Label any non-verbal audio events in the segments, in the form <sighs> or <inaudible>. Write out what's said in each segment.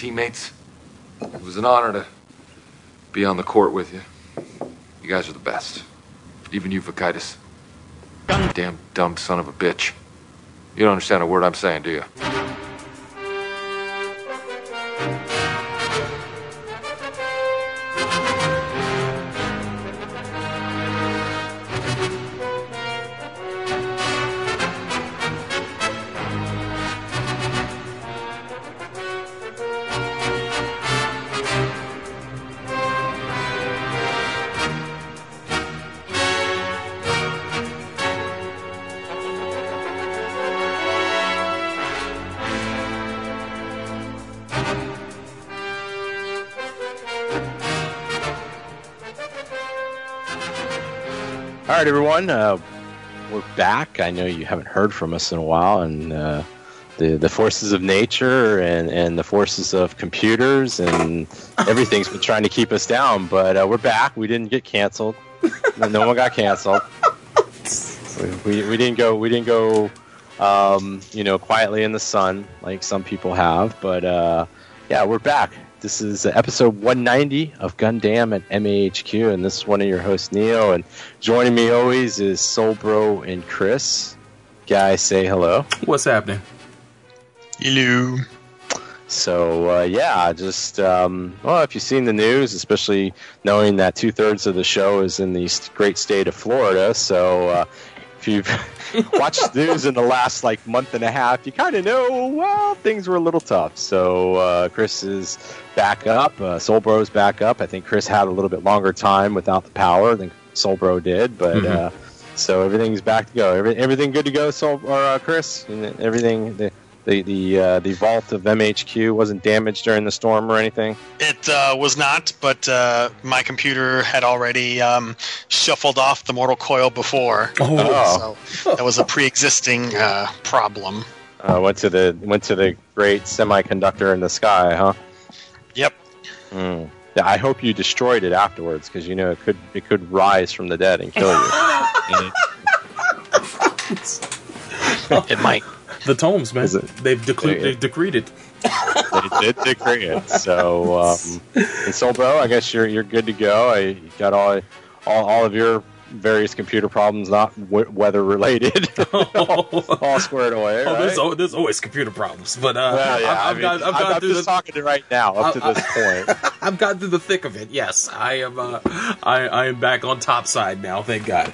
teammates. It was an honor to be on the court with you. You guys are the best. Even you, Vakitis. Damn dumb son of a bitch. You don't understand a word I'm saying, do you? Right, everyone. Uh, we're back. I know you haven't heard from us in a while, and uh, the the forces of nature and, and the forces of computers and <laughs> everything's been trying to keep us down. But uh, we're back. We didn't get canceled. no one got canceled. <laughs> We, we, we didn't go. We didn't go. Um, you know, quietly in the sun like some people have. But uh, yeah, we're back. This is episode 190 of Gundam at MAHQ, and this is one of your hosts, Neil. And joining me always is Soul Bro and Chris. Guys, say hello. What's happening? Hello. So uh, yeah, just um, well, if you've seen the news, especially knowing that two thirds of the show is in the great state of Florida, so uh, if you've <laughs> <laughs> watched the news in the last like month and a half, you kind of know well things were a little tough. So uh, Chris is back up, uh, Soul Bro's back up. I think Chris had a little bit longer time without the power than Soul Bro did, but. Mhm. Uh, so everything's back to go. Every, everything good to go, Soul or uh, Chris? And everything the the the uh, the vault of MHQ wasn't damaged during the storm or anything. It uh, was not, but uh, my computer had already um, shuffled off the mortal coil before. Oh. So that was a pre-existing uh, problem. Uh, went to the went to the great semiconductor in the sky, huh? Yep. Hmm. Yeah, I hope you destroyed it afterwards because you know it could it could rise from the dead and kill you. <laughs> <laughs> It might. The tomes, man. They've, decre- they've decreed it. they did decree it. So, um, and so, bro, I guess you're you're good to go. I you got all all, all of your various computer problems not w- weather related, all, <laughs> <laughs> all squared away. Oh, right? there's, al- there's always computer problems, but uh, well, yeah, I've, I I've mean, got, I've I'm, got I'm through just the, talking to right now up to I- this point. <laughs> I've gotten through the thick of it. Yes, I am. Uh, I, I am back on top side now. Thank God.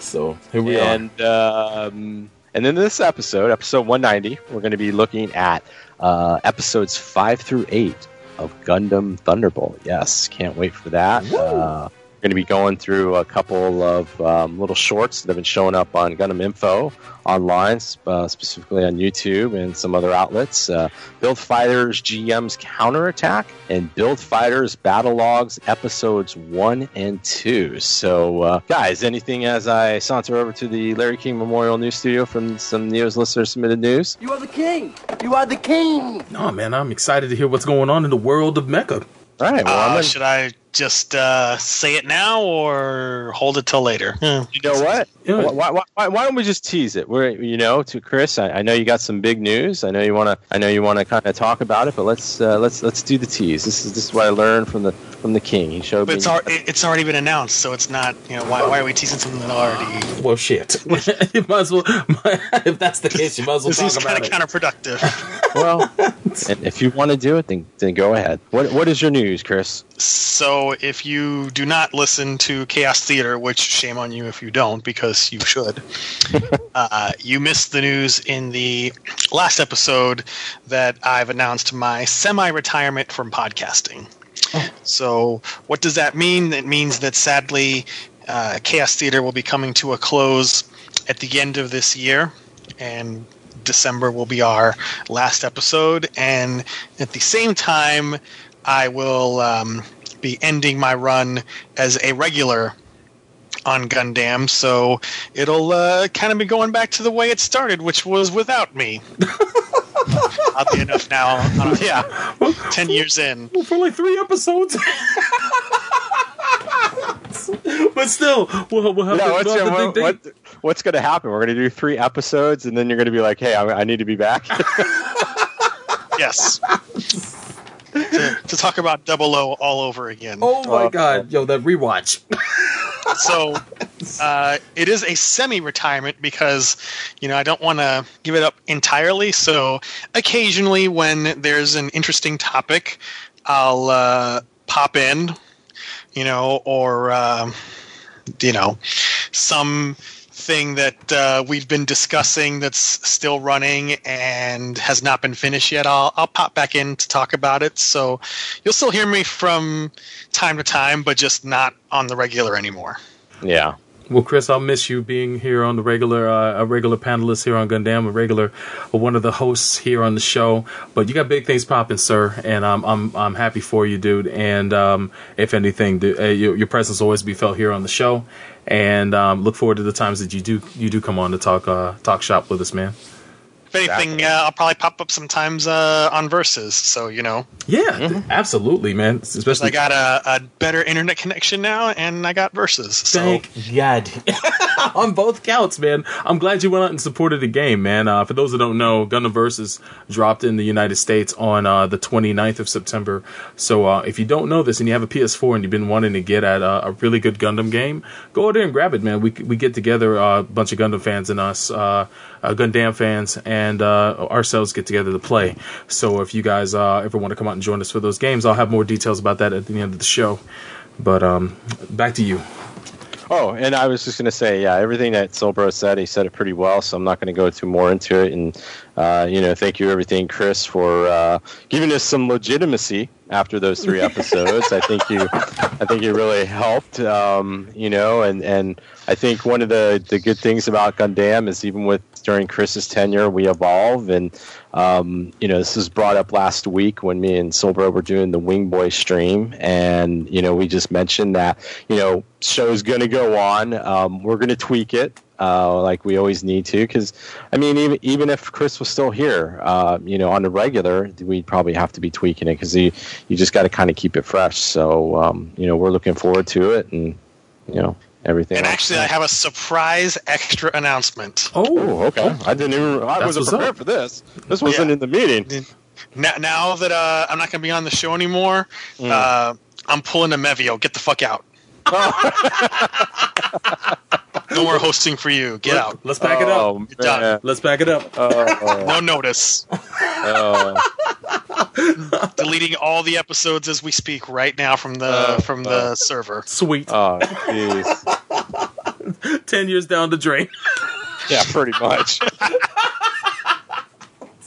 So here we are. and um, and in this episode, episode 190, we're going to be looking at uh, episodes five through eight of Gundam Thunderbolt. Yes, can't wait for that. Uh, going to be going through a couple of um, little shorts that have been showing up on Gundam Info online, uh, specifically on YouTube and some other outlets. Uh, Build Fighters GM's Counterattack and Build Fighters Battlogue episodes one and two. So, uh, guys, anything as I saunter over to the Larry King Memorial News Studio from some Neo's listener submitted news? You are the king. You are the king. no, man, I'm excited to hear what's going on in the world of Mecha. All right, well, I'm Uh, gonna- should I just uh, say it now or hold it till later? Hmm. you know what? Yeah. Why, why, why, why don't we just tease it? We're, you know, to Chris. I, I know you got some big news. I know you want to. I know you want to kind of talk about it. But let's uh, let's let's do the tease. This is this is what I learned from the from the king. He showed But me. it's, al- it's already been announced, so it's not. You know, why, why are we teasing something that already? Well, shit. <laughs> you might as well. <laughs> if that's the case, you might as well This is talk kind of counterproductive. <laughs> well, and if you want to do it, then then go ahead. What what is your news, Chris? So if you do not listen to Chaos Theater, which shame on you if you don't, because you should, uh, you missed the news in the last episode that I've announced my semi-retirement from podcasting. So what does that mean? It means that sadly, uh, Chaos Theater will be coming to a close at the end of this year, and December will be our last episode. And at the same time, I will um, be ending my run as a regular on Gundam, so it'll uh, kind of be going back to the way it started, which was without me. <laughs> Oddly enough, now, uh, <laughs> yeah, ten years in. Well, for like three episodes. but still, we'll, we'll have Yeah, to, what's, we'll have to what, think- what, what's going to happen? We're going to do three episodes, and then you're going to be like, "Hey, I, I need to be back." <laughs> Yes, to, to talk about Double O all over again. Oh my Oh. god, yo, that rewatch. <laughs> So uh, it is a semi-retirement because you know I don't want to give it up entirely. So occasionally, when there's an interesting topic, I'll uh, pop in, you know, or um you know, some thing that uh, we've been discussing that's still running and has not been finished yet. I'll I'll pop back in to talk about it. So you'll still hear me from time to time, but just not on the regular anymore. Yeah. Well, Chris, I'll miss you being here on the regular, uh, a regular panelist here on Gundam, a regular, one of the hosts here on the show. But you got big things popping, sir, and I'm I'm I'm happy for you, dude. And um, if anything, dude, uh, your, your presence will always be felt here on the show. And um, look forward to the times that you do you do come on to talk uh, talk shop with us, man. If anything, uh, I'll probably pop up sometimes uh, on verses. So you know, Yeah, absolutely, man. Especially I got a, a better internet connection now, and I got verses. So Thank God. <laughs> On both counts, man. I'm glad you went out and supported the game, man. Uh, for those that don't know, Gundam Versus dropped in the United States on uh, the 29th of September. So uh, if you don't know this and you have a PS4 and you've been wanting to get at uh, a really good Gundam game, go out there and grab it, man. We we get together uh, a bunch of Gundam fans and us, uh, Gundam fans, and uh, ourselves get together to play. So if you guys uh, ever want to come out and join us for those games, I'll have more details about that at the end of the show. But um, back to you. Oh, and I was just going to say, yeah, everything that Solbro said, he said it pretty well, so I'm not going to go too more into it. And, uh, you know, thank you, everything, Chris, for uh, giving us some legitimacy after those three <laughs> episodes. I think you, I think you really helped, um, you know, and, and I think one of the, the good things about Gundam is even with during Chris's tenure, we evolve. And, um, you know, this was brought up last week when me and Solbro were doing the Wing Boy stream. And, you know, we just mentioned that, you know, show's going to go on. Um, we're going to tweak it. Uh, like we always need to, because I mean, even even if Chris was still here, uh, you know, on the regular, we'd probably have to be tweaking it because you you just got to kind of keep it fresh. So um, you know, we're looking forward to it, and you know, everything. and else. actually, I have a surprise extra announcement. Oh, okay. I didn't even. I That's wasn't prepared up. for this. This wasn't Yeah. in the meeting. Now, now that uh, I'm not going to be on the show anymore, Mm. uh, I'm pulling a Mevio. Get the fuck out. <laughs> <laughs> no more <laughs> hosting for you. Get Let- out. Let's pack it up. Oh, done. Let's pack it up. Oh, No notice. oh. <laughs> Deleting all the episodes as we speak right now from the Uh, from the server. Sweet. Oh, jeez. <laughs> Ten years down the drain. Yeah, pretty much.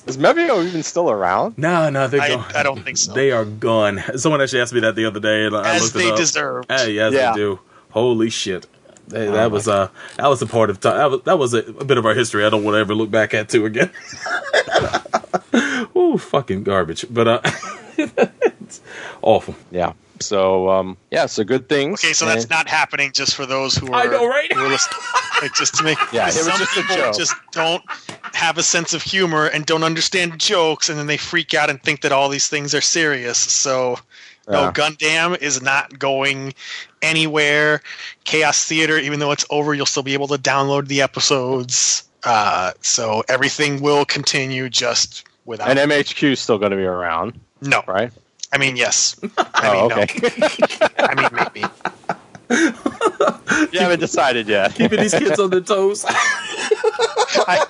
Is Mevio even still around? No, no, they're I, gone. I don't think so. They are gone. Someone actually asked me that the other day, and I as looked they it up. deserve. Hey, yes, Yeah. they do. Holy shit. Hey, that Oh, was uh that was a part of time. That was, that was a, a bit of our history. I don't want to ever look back at too again. <laughs> Ooh, fucking garbage. But uh, it's <laughs> awful. Yeah. So um, yeah, so good things. Okay, so that's And- not happening just for those who are. I know, right? who are listening. Like, just to make. <laughs> Yeah, it was some just a people joke. just don't have a sense of humor and don't understand jokes, and then they freak out and think that all these things are serious. So. No, Yeah. Gundam is not going anywhere. Chaos Theater, even though it's over, you'll still be able to download the episodes. Uh, so everything will continue just without. and MHQ is still going to be around, no, right? I mean yes. <laughs> I oh, mean okay. no. <laughs> I mean maybe. <laughs> you haven't decided yet. Keeping these kids on their toes. I,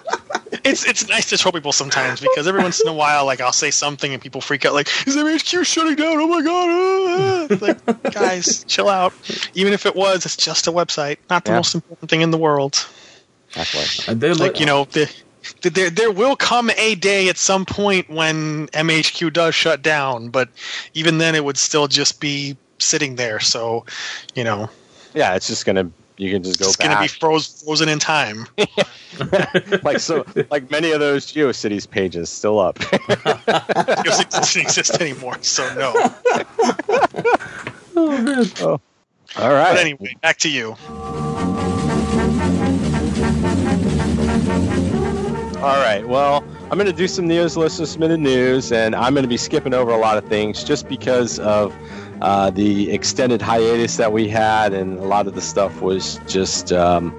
it's it's nice to troll people sometimes because every once in a while, like I'll say something and people freak out, like "Is MHQ shutting down? Oh my god!" ah." Like, <laughs> guys, chill out. Even if it was, it's just a website, not the Yeah. most important thing in the world. Exactly. And they're Like you know, the, the, there there will come a day at some point when MHQ does shut down, but even then, it would still just be sitting there. So, you know, Yeah, it's just going to. You can just go it's going to be back. froze, frozen in time. <laughs> <laughs> like so, like many of those GeoCities pages still up. <laughs> It doesn't exist anymore, so no. <laughs> Oh man! All right. But anyway, back to you. All right. Well, I'm going to do some news, listener submitted news, and I'm going to be skipping over a lot of things just because of uh, the extended hiatus that we had, and a lot of the stuff was just um,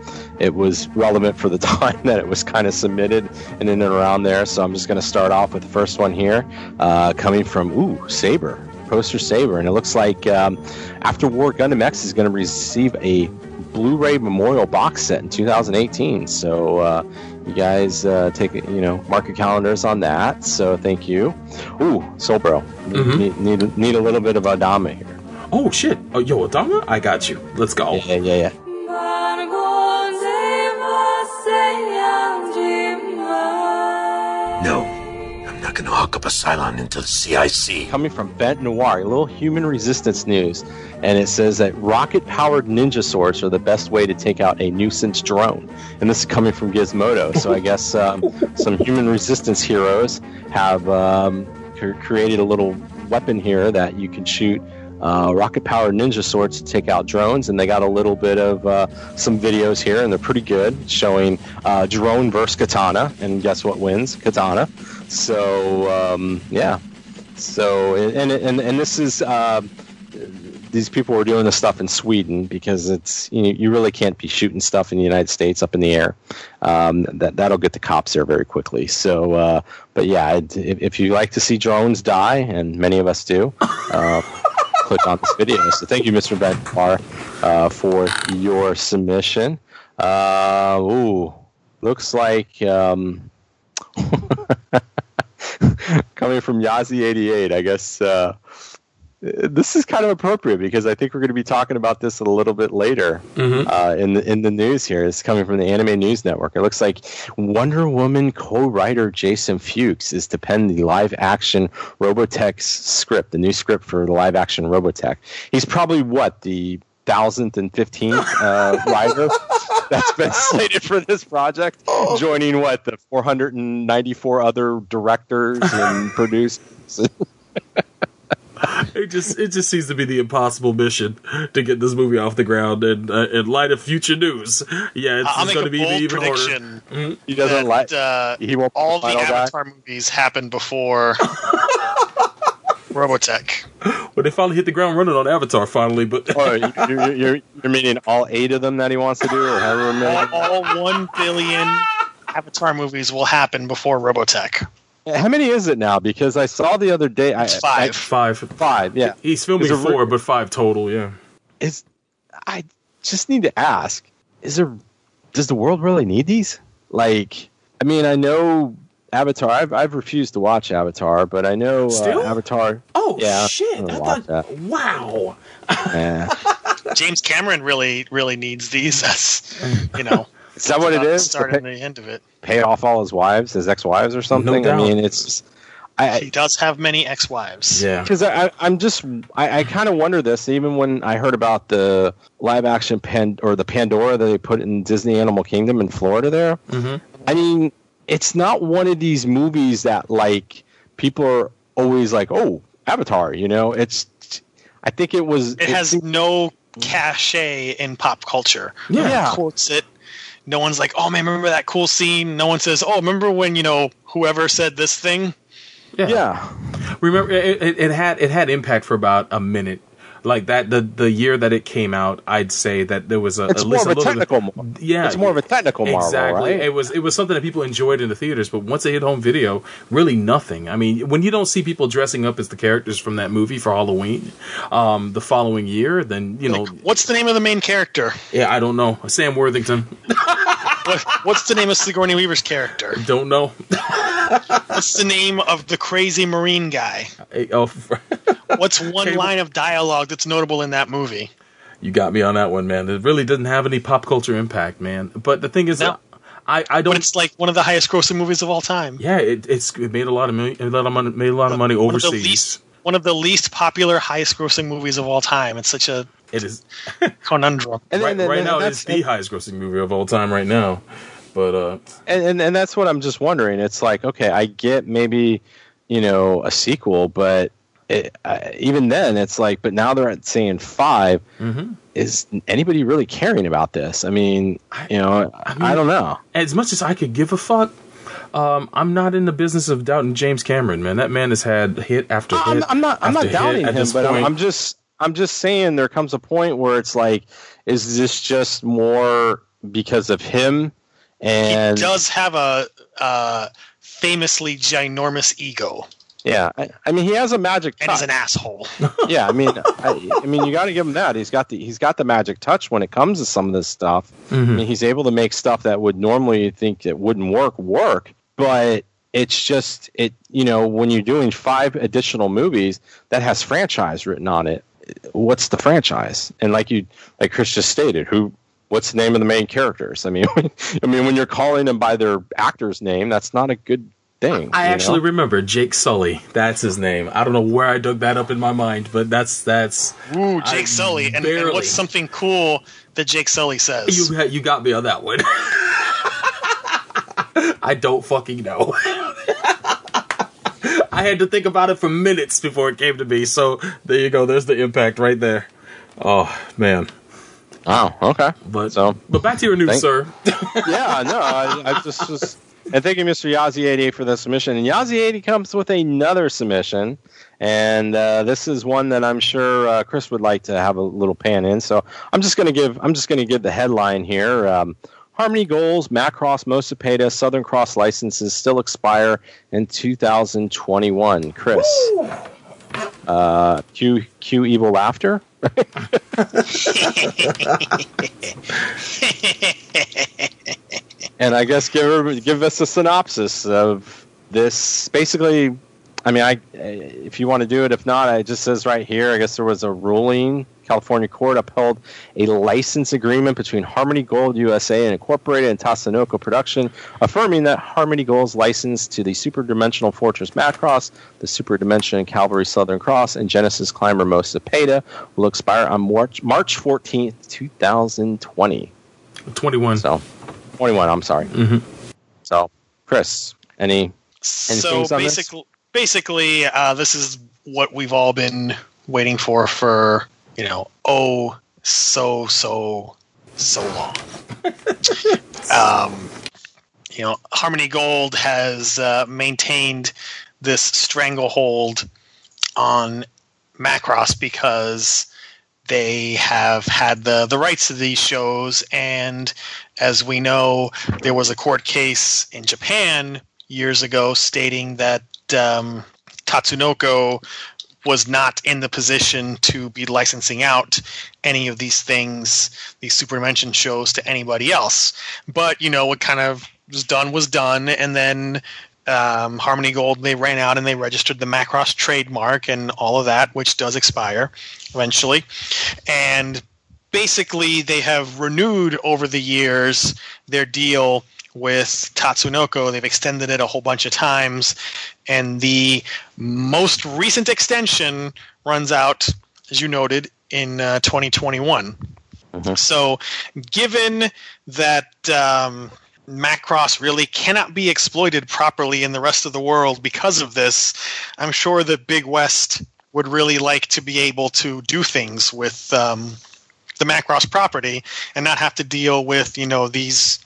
it was relevant for the <laughs> time that it was kind of submitted and in and around there. So I'm just going to start off with the first one here, uh, coming from ooh Saber. Poster Saber, and it looks like um, After War Gundam X is going to receive a Blu-ray memorial box set in 2018. So uh, you guys uh, take you know mark your calendars on that. So thank you. Ooh, Soul Bro, Mhm. need, need need a little bit of Adama here. Oh shit! Oh, yo, Adama, I got you. Let's go. Yeah, yeah, yeah. No, I'm not going to hook up a Cylon into the CIC. coming from Bent Noir, a little human resistance news, and it says that rocket powered ninja swords are the best way to take out a nuisance drone. And this is coming from Gizmodo, so I <laughs> guess um, some human resistance heroes have um, created a little weapon here that you can shoot. Uh, rocket powered ninja swords to take out drones, and they got a little bit of uh, some videos here, and they're pretty good, showing uh, drone versus katana. And guess what wins? Katana. So, um, yeah, so and and and this is uh, these people were doing this stuff in Sweden because it's you, know, you really can't be shooting stuff in the United States up in the air. Um, that that'll get the cops there very quickly. So, uh, but yeah, if, if you like to see drones die, and many of us do. Click on this video. So thank you, Mr. Benbar, uh, for your submission. Uh, ooh, looks like um, <laughs> coming from Yazi88, I guess uh, this is kind of appropriate because I think we're going to be talking about this a little bit later Mhm. uh, in the in the news. Here, it's coming from the Anime News Network. It looks like Wonder Woman co-writer Jason Fuchs is to pen the live-action Robotech script, the new script for the live-action Robotech. He's probably what the thousandth and fifteenth uh, <laughs> writer that's been slated for this project, joining what the 494 other directors and <laughs> producers. It just it just seems to be the impossible mission to get this movie off the ground. And uh, in light of future news, yeah, it's, I'll it's going to be bold even harder. prediction He doesn't like. Uh, he won't. all the final guy. Avatar movies happen before <laughs> Robotech. Well, they finally hit the ground running on Avatar finally. But Oh, <laughs> you- you're, you're, you're meaning all eight of them that he wants to do, or however many? All, all one billion Avatar movies will happen before Robotech. How many is it now? Because I saw the other day. I, It's five. five. I, five. Yeah. He's filming Is it re- four, but five total. Yeah. Is I just need to ask: Is there? Does the world really need these? Like, I mean, I know Avatar. I've I've refused to watch Avatar, but I know uh, Avatar. Oh Yeah, shit! I'm I gonna watch thought. that. Wow. eh. James Cameron really, really needs these <laughs> as you know. Is that what it is? To Start pay, and the end of it. pay off all his wives, his ex-wives, or something? I mean, it's. I, He does have many ex-wives. Yeah. because I, I, I'm just I, I kind of wonder this even when I heard about the live action pan or the Pandora that they put in Disney Animal Kingdom in Florida there. Mhm. I mean, it's not one of these movies that like people are always like, oh, Avatar. You know, it's. I think it was. It has seemed- no cachet in pop culture. Yeah. Yeah. quotes it. No one's like, "Oh man, remember that cool scene?" No one says, "Oh, remember when you know whoever said this thing?" Yeah. yeah. Remember, it, it, it had it had impact for about a minute. Like that, the the year that it came out, I'd say that there was a It's at more of a little bit- technical. Mar- Yeah, it's more of a technical marvel, exactly. right? It was it was something that people enjoyed in the theaters, but once they hit home video, really nothing. I mean, when you don't see people dressing up as the characters from that movie for Halloween, um, the following year, then you know, Like, what's the name of the main character? yeah, I don't know. Sam Worthington, <laughs> What, what's the name of Sigourney Weaver's character? don't know. What's the name of the crazy marine guy? oh, <laughs> What's one line of dialogue that's notable in that movie? you got me on that one, man. It really didn't have any pop culture impact, man. But the thing is, No. I I don't. it's like one of the highest grossing movies of all time. Yeah, it, it's it made a lot of money. A lot of money made a lot of money One of the overseas. one of the least popular, highest grossing movies of all time. It's such a It is <laughs> conundrum. And right, then- right and now. It's the highest grossing movie of all time right now. But uh, and, and and that's what I'm just wondering. It's like, okay, I get maybe, you know, a sequel, but it, uh, even then, it's like, but now they're at saying 5 Mhm. Is anybody really caring about this? I mean, you know, I, mean- don't know. as much as I could give a fuck, um, I'm not in the business of doubting James Cameron. Man, that man has had hit after hit. I'm, I'm not. I'm not doubting at him, this but point. I'm just. I'm just saying there comes a point where it's like, is this just more because of him? And he does have a uh, famously ginormous ego. Yeah, I, I mean he has a magic and touch. is an asshole. <laughs> yeah, I mean, I, I mean, you got to give him that. He's got the he's got the magic touch when it comes to some of this stuff. I mean, he's able to make stuff that would normally think it wouldn't work work, but it's just it. You know, when you're doing five additional movies that has franchise written on it, what's the franchise? And like you, like Chris just stated, who. What's the name of the main characters? I mean, <laughs> I mean, when you're calling them by their actor's name, that's not a good thing. I actually know? remember Jake Sully. That's his name. I don't know where I dug that up in my mind, but that's that's Ooh, I Jake Sully. And, and what's something cool that Jake Sully says? you you got me on that one. <laughs> I don't fucking know. <laughs> I had to think about it for minutes before it came to me. So there you go. There's the impact right there. Oh man. Oh, okay. But So- but back to your news, Thank- sir. <laughs> yeah, no, I, I just was. And thank you, Mr. Yazi88, for the submission. And Yazi80 comes with another submission. And uh, this is one that I'm sure uh, Chris would like to have a little pan in. So I'm just going to give I'm just going to give the headline here. Um, Harmony Gold's, Macross, Mospeada, Southern Cross licenses still expire in 2021. Chris, uh, cue cue evil laughter. <laughs> and I guess give give us a synopsis of this. Basically, I mean, I if you want to do it, if not, it just says right here. I guess there was a ruling. California court upheld a license agreement between Harmony Gold USA and Incorporated and Tatsunoko Production, affirming that Harmony Gold's license to the Super Dimensional Fortress Macross, the Super Dimension Cavalry Southern Cross, and Genesis Climber Mospeada will expire on March March 14th, 2020. Twenty one. So, 21, I'm sorry. Mhm. So, Chris, any so things on this? basically, basically, uh, this is what we've all been waiting for for you know oh so so so long. <laughs> um, you know, Harmony Gold has uh, maintained this stranglehold on Macross because they have had the the rights to these shows and as we know there was a court case in Japan years ago stating that um, Tatsunoko was not in the position to be licensing out any of these things, these Super Dimension shows, to anybody else. But you know what kind of was done was done, and then um, Harmony Gold they ran out and they registered the Macross trademark and all of that, which does expire eventually, and basically they have renewed over the years their deal with Tatsunoko. They've extended it a whole bunch of times, and the most recent extension runs out, as you noted, in uh, 2021. So, given that um, Macross really cannot be exploited properly in the rest of the world because of this, I'm sure that Big West would really like to be able to do things with um, the Macross property and not have to deal with you know these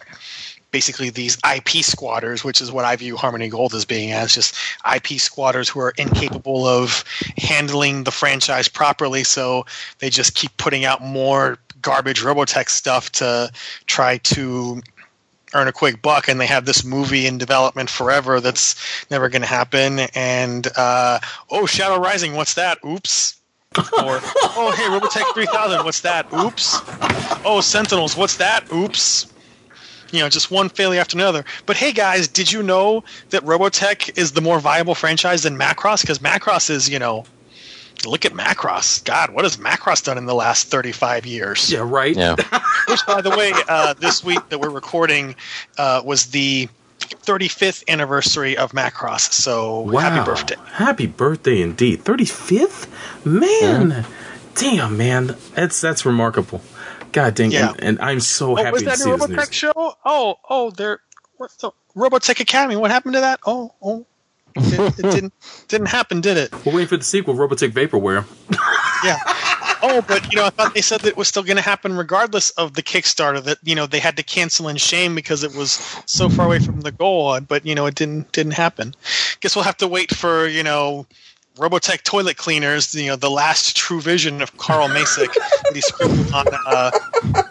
basically these IP squatters, which is what I view Harmony Gold as being as just IP squatters who are incapable of handling the franchise properly. So they just keep putting out more garbage Robotech stuff to try to earn a quick buck. And they have this movie in development forever that's never going to happen. And uh, oh, Shadow Rising, what's that? Oops. or oh hey Robotech 3000 what's that oops oh Sentinels what's that oops you know, just one failure after another. But hey, guys, did you know that Robotech is the more viable franchise than Macross? Because Macross is, you know, look at Macross. God, what has Macross done in the last 35 years? Yeah, right. Yeah. <laughs> Which, by the way, uh, this week that we're recording uh, was the 35th anniversary of Macross. So Wow. happy birthday. Happy birthday indeed. 35th? Man. Damn, man. That's that's remarkable. God dang Yeah. and, and I'm so Oh, happy was to that see a this Robotech show? Oh, oh, there. What's the Robotech Academy? What happened to that? Oh, oh. It, it <laughs> didn't didn't happen, did it? We're waiting for the sequel, Robotech Vaporware. Yeah. Oh, but you know, I thought they said that it was still going to happen regardless of the Kickstarter. That you know they had to cancel in shame because it was so far away from the goal. But you know, it didn't didn't happen. Guess we'll have to wait for you know. Robotech toilet cleaners, you know, the last true vision of Carl Macek that he scribbled on uh,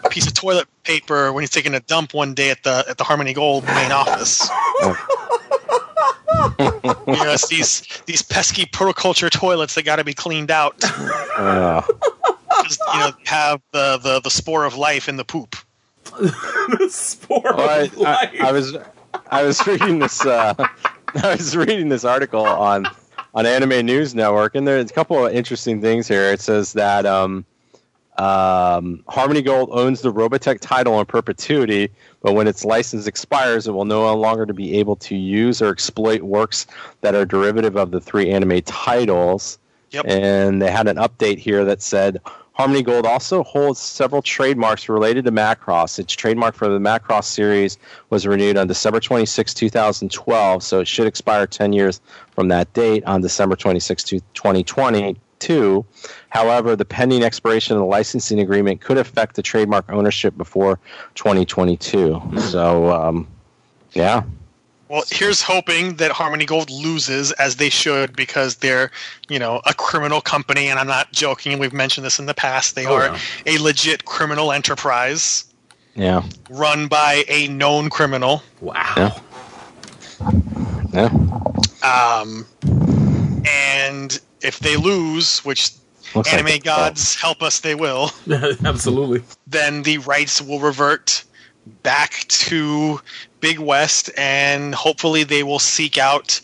a piece of toilet paper when he's taking a dump one day at the at the Harmony Gold main office. you know, it's these these pesky protoculture toilets that got to be cleaned out. Uh, Just, you know, have the, the the spore of life in the poop. <laughs> the spore well, I, of life. I, I was I was reading this uh, <laughs> I was reading this article on on Anime News Network, and there's a couple of interesting things here. It says that um, um, Harmony Gold owns the Robotech title in perpetuity, but when its license expires, it will no longer be able to use or exploit works that are derivative of the three anime titles. Yep. And they had an update here that said Harmony Gold also holds several trademarks related to Macross. Its trademark for the Macross series was renewed on December 26, 2012, so it should expire 10 years from that date on December 26, 2022. However, the pending expiration of the licensing agreement could affect the trademark ownership before 2022. So, um, yeah. Well, here's hoping that Harmony Gold loses as they should because they're, you know, a criminal company, and I'm not joking. And we've mentioned this in the past. They Oh, are yeah. a legit criminal enterprise Yeah. run by a known criminal. wow. Yeah. Um, and if they lose, which Looks anime it. gods help us, they will. <laughs> Absolutely. then the rights will revert back to Big West, and hopefully they will seek out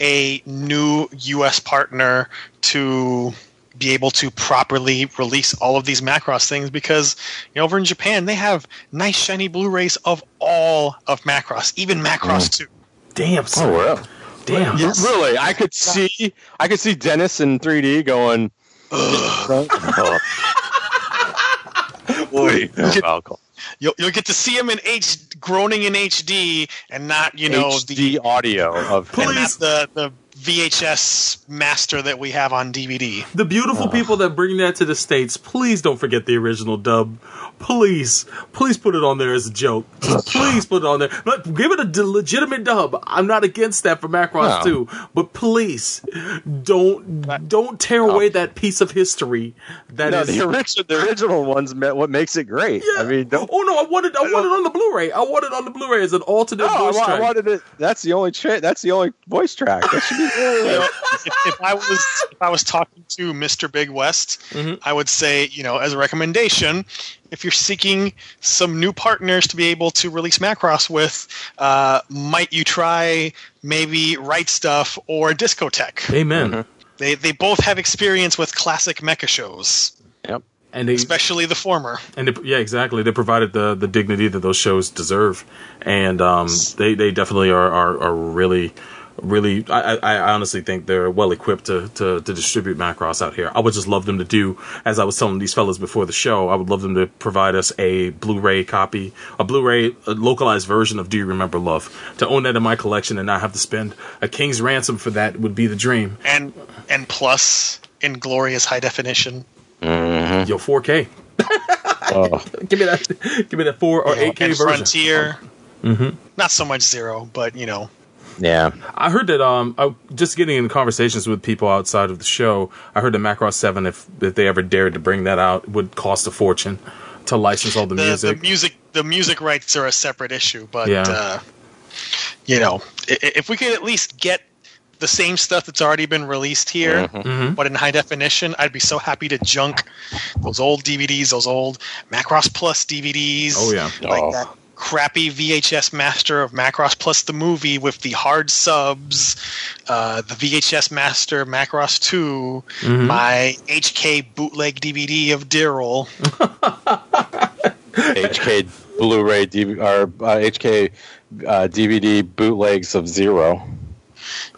a new U.S. partner to be able to properly release all of these Macross things because you know, over in Japan they have nice shiny Blu-rays of all of Macross, even Macross mm. 2. Damn. Oh, Son. wow. Damn. Yes. Really, I could see, I could see Dennis in 3D going. <laughs> oh. Boy, alcohol. You'll, you'll get to see him in H groaning in HD and not you know the audio of him. and not the the VHS master that we have on DVD. The beautiful uh. people that bring that to the states, please don't forget the original dub. Please, please put it on there as a joke. <laughs> Please put it on there. But give it a d- legitimate dub. I'm not against that for Macross No. 2, but please don't don't tear away oh. that piece of history that No, is. the original, the original ones met what makes it great. I mean, don't, oh no, I wanted I wanted it on the Blu-ray. I wanted it on the Blu-ray as an alternate no, I, voice I track. wanted it. That's the only tra- That's the only voice track. That should be. <laughs> You know, if, if I was if I was talking to Mr. Big West, Mhm. I would say, you know, as a recommendation, if you're seeking some new partners to be able to release Macross with, uh, might you try maybe Right Stuf or Discotek? Amen. They they both have experience with classic mecha shows, Yep. And they especially the former. And they, yeah, exactly. They provided the the dignity that those shows deserve, and um, they they definitely are are, are really. Really, I, I I honestly think they're well equipped to, to, to distribute Macross out here. I would just love them to do, as I was telling these fellas before the show, I would love them to provide us a Blu-ray copy, a Blu-ray a localized version of Do You Remember Love, to own that in my collection and not have to spend a king's ransom for that would be the dream. and and plus in glorious high definition. Mm-hmm. Yo, 4K, <laughs> Oh, give me that, give me that four or you know, 8K and version. Frontier. Mm-hmm. Not so much zero, but you know, yeah. I heard that um, I, just getting in conversations with people outside of the show, I heard that Macross Seven, if if they ever dared to bring that out, would cost a fortune to license all the, the music. the music the music rights are a separate issue. But Yeah. uh, you know, i- i- if we could at least get the same stuff that's already been released here, Mhm. but in high definition, I'd be so happy to junk those old DVDs, those old Macross Plus DVDs. Oh, yeah. like Oh. that crappy VHS master of Macross Plus the movie with the hard subs, uh, the VHS master of Macross 2, Mhm. my HK bootleg DVD of Daryl. <laughs> HK Blu-ray DV- or uh, HK uh, DVD bootlegs of Zero.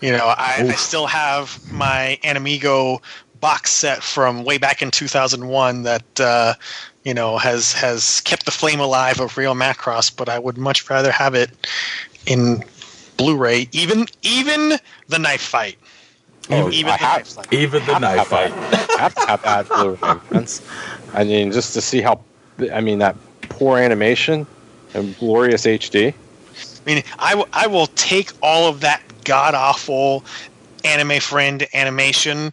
You know, I, I still have my AnimEigo box set from way back in 2001 that uh, you know has has kept the flame alive of real Macross, but I would much rather have it in Blu-ray. Even even the knife fight. Oh, even I the have- knife fight. Even the have knife fight. I have to have that <laughs> Blu-ray. That's- I mean, just to see how, I mean, that poor animation and glorious HD. I mean, I, w- I will take all of that god awful anime friend animation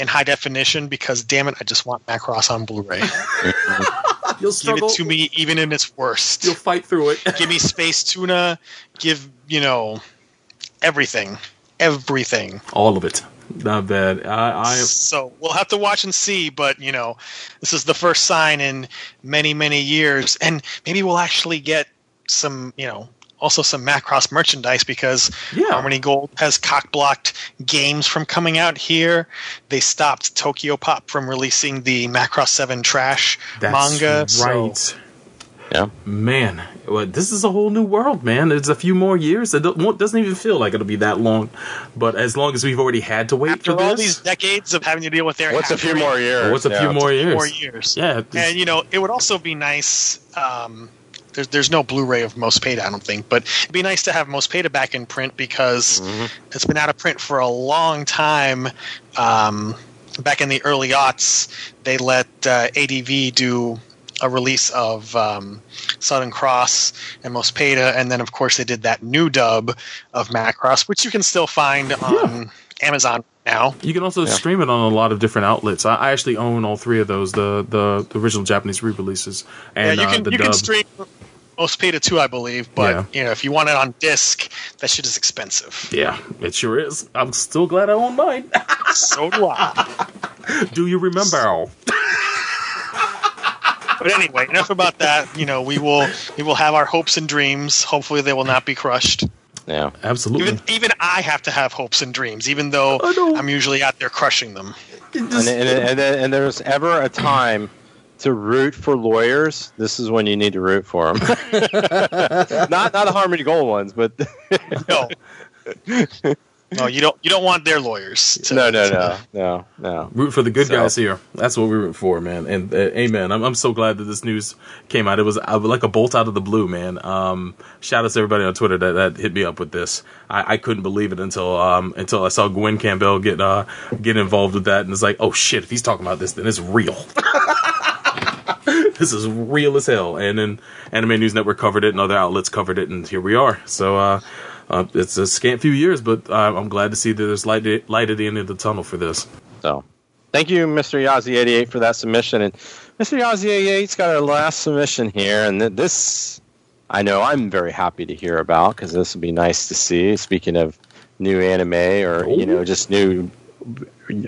in high definition because damn it, I just want Macross on Blu-ray. <laughs> You'll Give it to me even in its worst. You'll fight through it. <laughs> give me space tuna give you know everything everything. All of it. Not bad. I, I So we'll have to watch and see, but you know, this is the first sign in many, many years, and maybe we'll actually get some, you know, also some Macross merchandise because Yeah. Harmony Gold has cock-blocked games from coming out here. They stopped Tokyopop from releasing the Macross Seven Trash that's manga. so- right. Yeah. Man, well, this is a whole new world, man. It's a few more years. It don't- doesn't even feel like it'll be that long. But as long as we've already had to wait after for all this, these decades of having to deal with their What's a few more years? what's a Yeah. few more years? More years. Yeah, and you know, it would also be nice. Um, there's there's no Blu-ray of Mospeada, I don't think, but it'd be nice to have Mospeada back in print because it's been out of print for a long time. Um, back in the early aughts, they let uh, ADV do a release of um, Southern Cross and Most Peta, and then of course they did that new dub of Macross, which you can still find on Amazon now. You can also stream it on a lot of different outlets. I, I actually own all three of those the the, the original Japanese re-releases and yeah, you uh, the you dub. can stream Mospeada too, I believe, but Yeah. you know if you want it on disc, that shit is expensive. yeah, it sure is. I'm still glad I own mine. <laughs> so do I. Do you remember? <laughs> But anyway, enough about that. You know, we will we will have our hopes and dreams. Hopefully, they will not be crushed. Yeah. Absolutely. Even even I have to have hopes and dreams, even though I know. I'm usually out there crushing them. And, and, and, and, and there's ever a time to root for lawyers. This is when you need to root for them. <laughs> not not the Harmony Gold ones, but <laughs> No, no, you don't. You don't want their lawyers. To, no, no, to- no, no, no. root for the good So- guys here. That's what we root for, man. And uh, amen. I'm, I'm so glad that this news came out. It was uh, like a bolt out of the blue, man. Um, shout out to everybody on Twitter that, that hit me up with this. I, I couldn't believe it until um, until I saw Gwen Campbell get uh, get involved with that, and it's like, oh shit, if he's talking about this, then it's real. <laughs> this is real as hell. And then Anime News Network covered it, and other outlets covered it, and here we are. So. Uh, uh, it's a scant few years, but uh, I'm glad to see that there's light, light at the end of the tunnel for this. So, thank you, Mr. Yazzie88, for that submission. And Mr. Yazzie88's got our last submission here, and th- this I know I'm very happy to hear about because this would be nice to see. Speaking of new anime or you know just new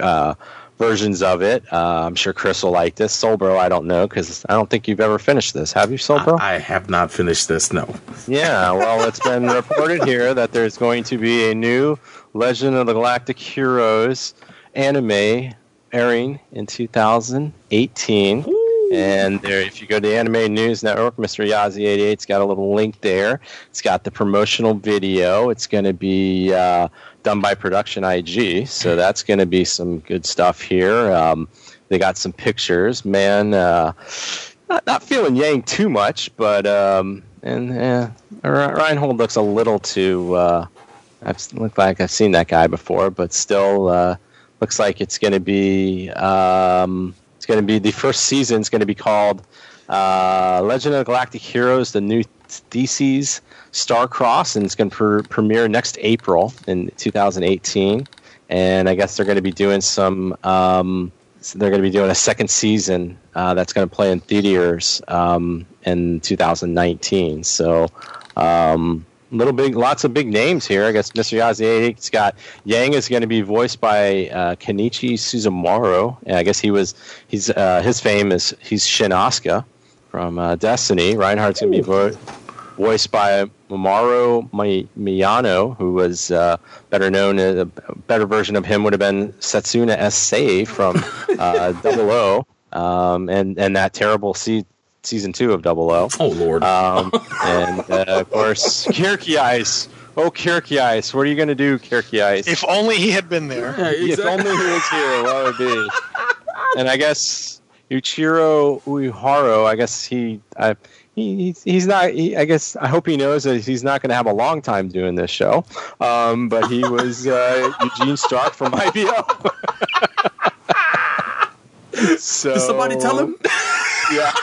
uh, versions of it, uh, I'm sure Chris will like this. Soulbro, I don't know because I don't think you've ever finished this. Have you, Soulbro? I, I have not finished this. No. <laughs> Yeah, well, it's been reported here that there's going to be a new Legend of the Galactic Heroes anime airing in 2018. And there, if you go to the Anime News Network, Mr. Yazzie88's got a little link there. It's got the promotional video. It's going to be uh, done by Production IG, so that's going to be some good stuff here. Um, they got some pictures. Man, uh, not, not feeling Yang too much, but um, and eh, Reinhold looks a little too. Uh, I've looked like I've seen that guy before, but still uh, looks like it's going to be. Um, it's going to be the first season. is going to be called uh, Legend of Galactic Heroes: The New DC's Star Cross, and it's going to pre- premiere next April in 2018. And I guess they're going to be doing some. Um, so they're going to be doing a second season uh, that's going to play in theaters um, in 2019. So, um, little big, lots of big names here. I guess Mr. Yazzie, has got Yang is going to be voiced by uh, Kenichi Suzumura. And I guess he was he's uh, his fame is he's Shinn Asuka from uh, Destiny. Reinhard's going to be vo- voiced by Mamoru Miyano, who was uh, better known a better version of him would have been Setsuna S. Sei from <laughs> uh, Double O, um, and and that terrible se- season two of Double O. Oh Lord. Um, and uh, of <laughs> course, Kircheis. Oh, Kircheis, what are you going to do, Kircheis? If only he had been there. Yeah, If only he was here, what would be? And I guess Yuichiro Umehara, I guess he, I, he, he's, he's not. He, I guess I hope he knows that he's not going to have a long time doing this show. Um, but he was uh, <laughs> Eugene Stark from IBO. so <laughs> Did somebody tell him? Yeah. <laughs>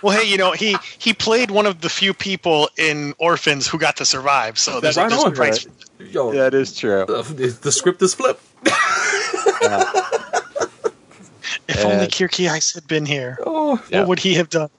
Well, hey, you know he he played one of the few people in Orphans who got to survive. So there's, Right there's on, a price. Yo, That is true. the, the script is flipped. If Uh, only Kircheis had been here, Oh, Yeah. what would he have done?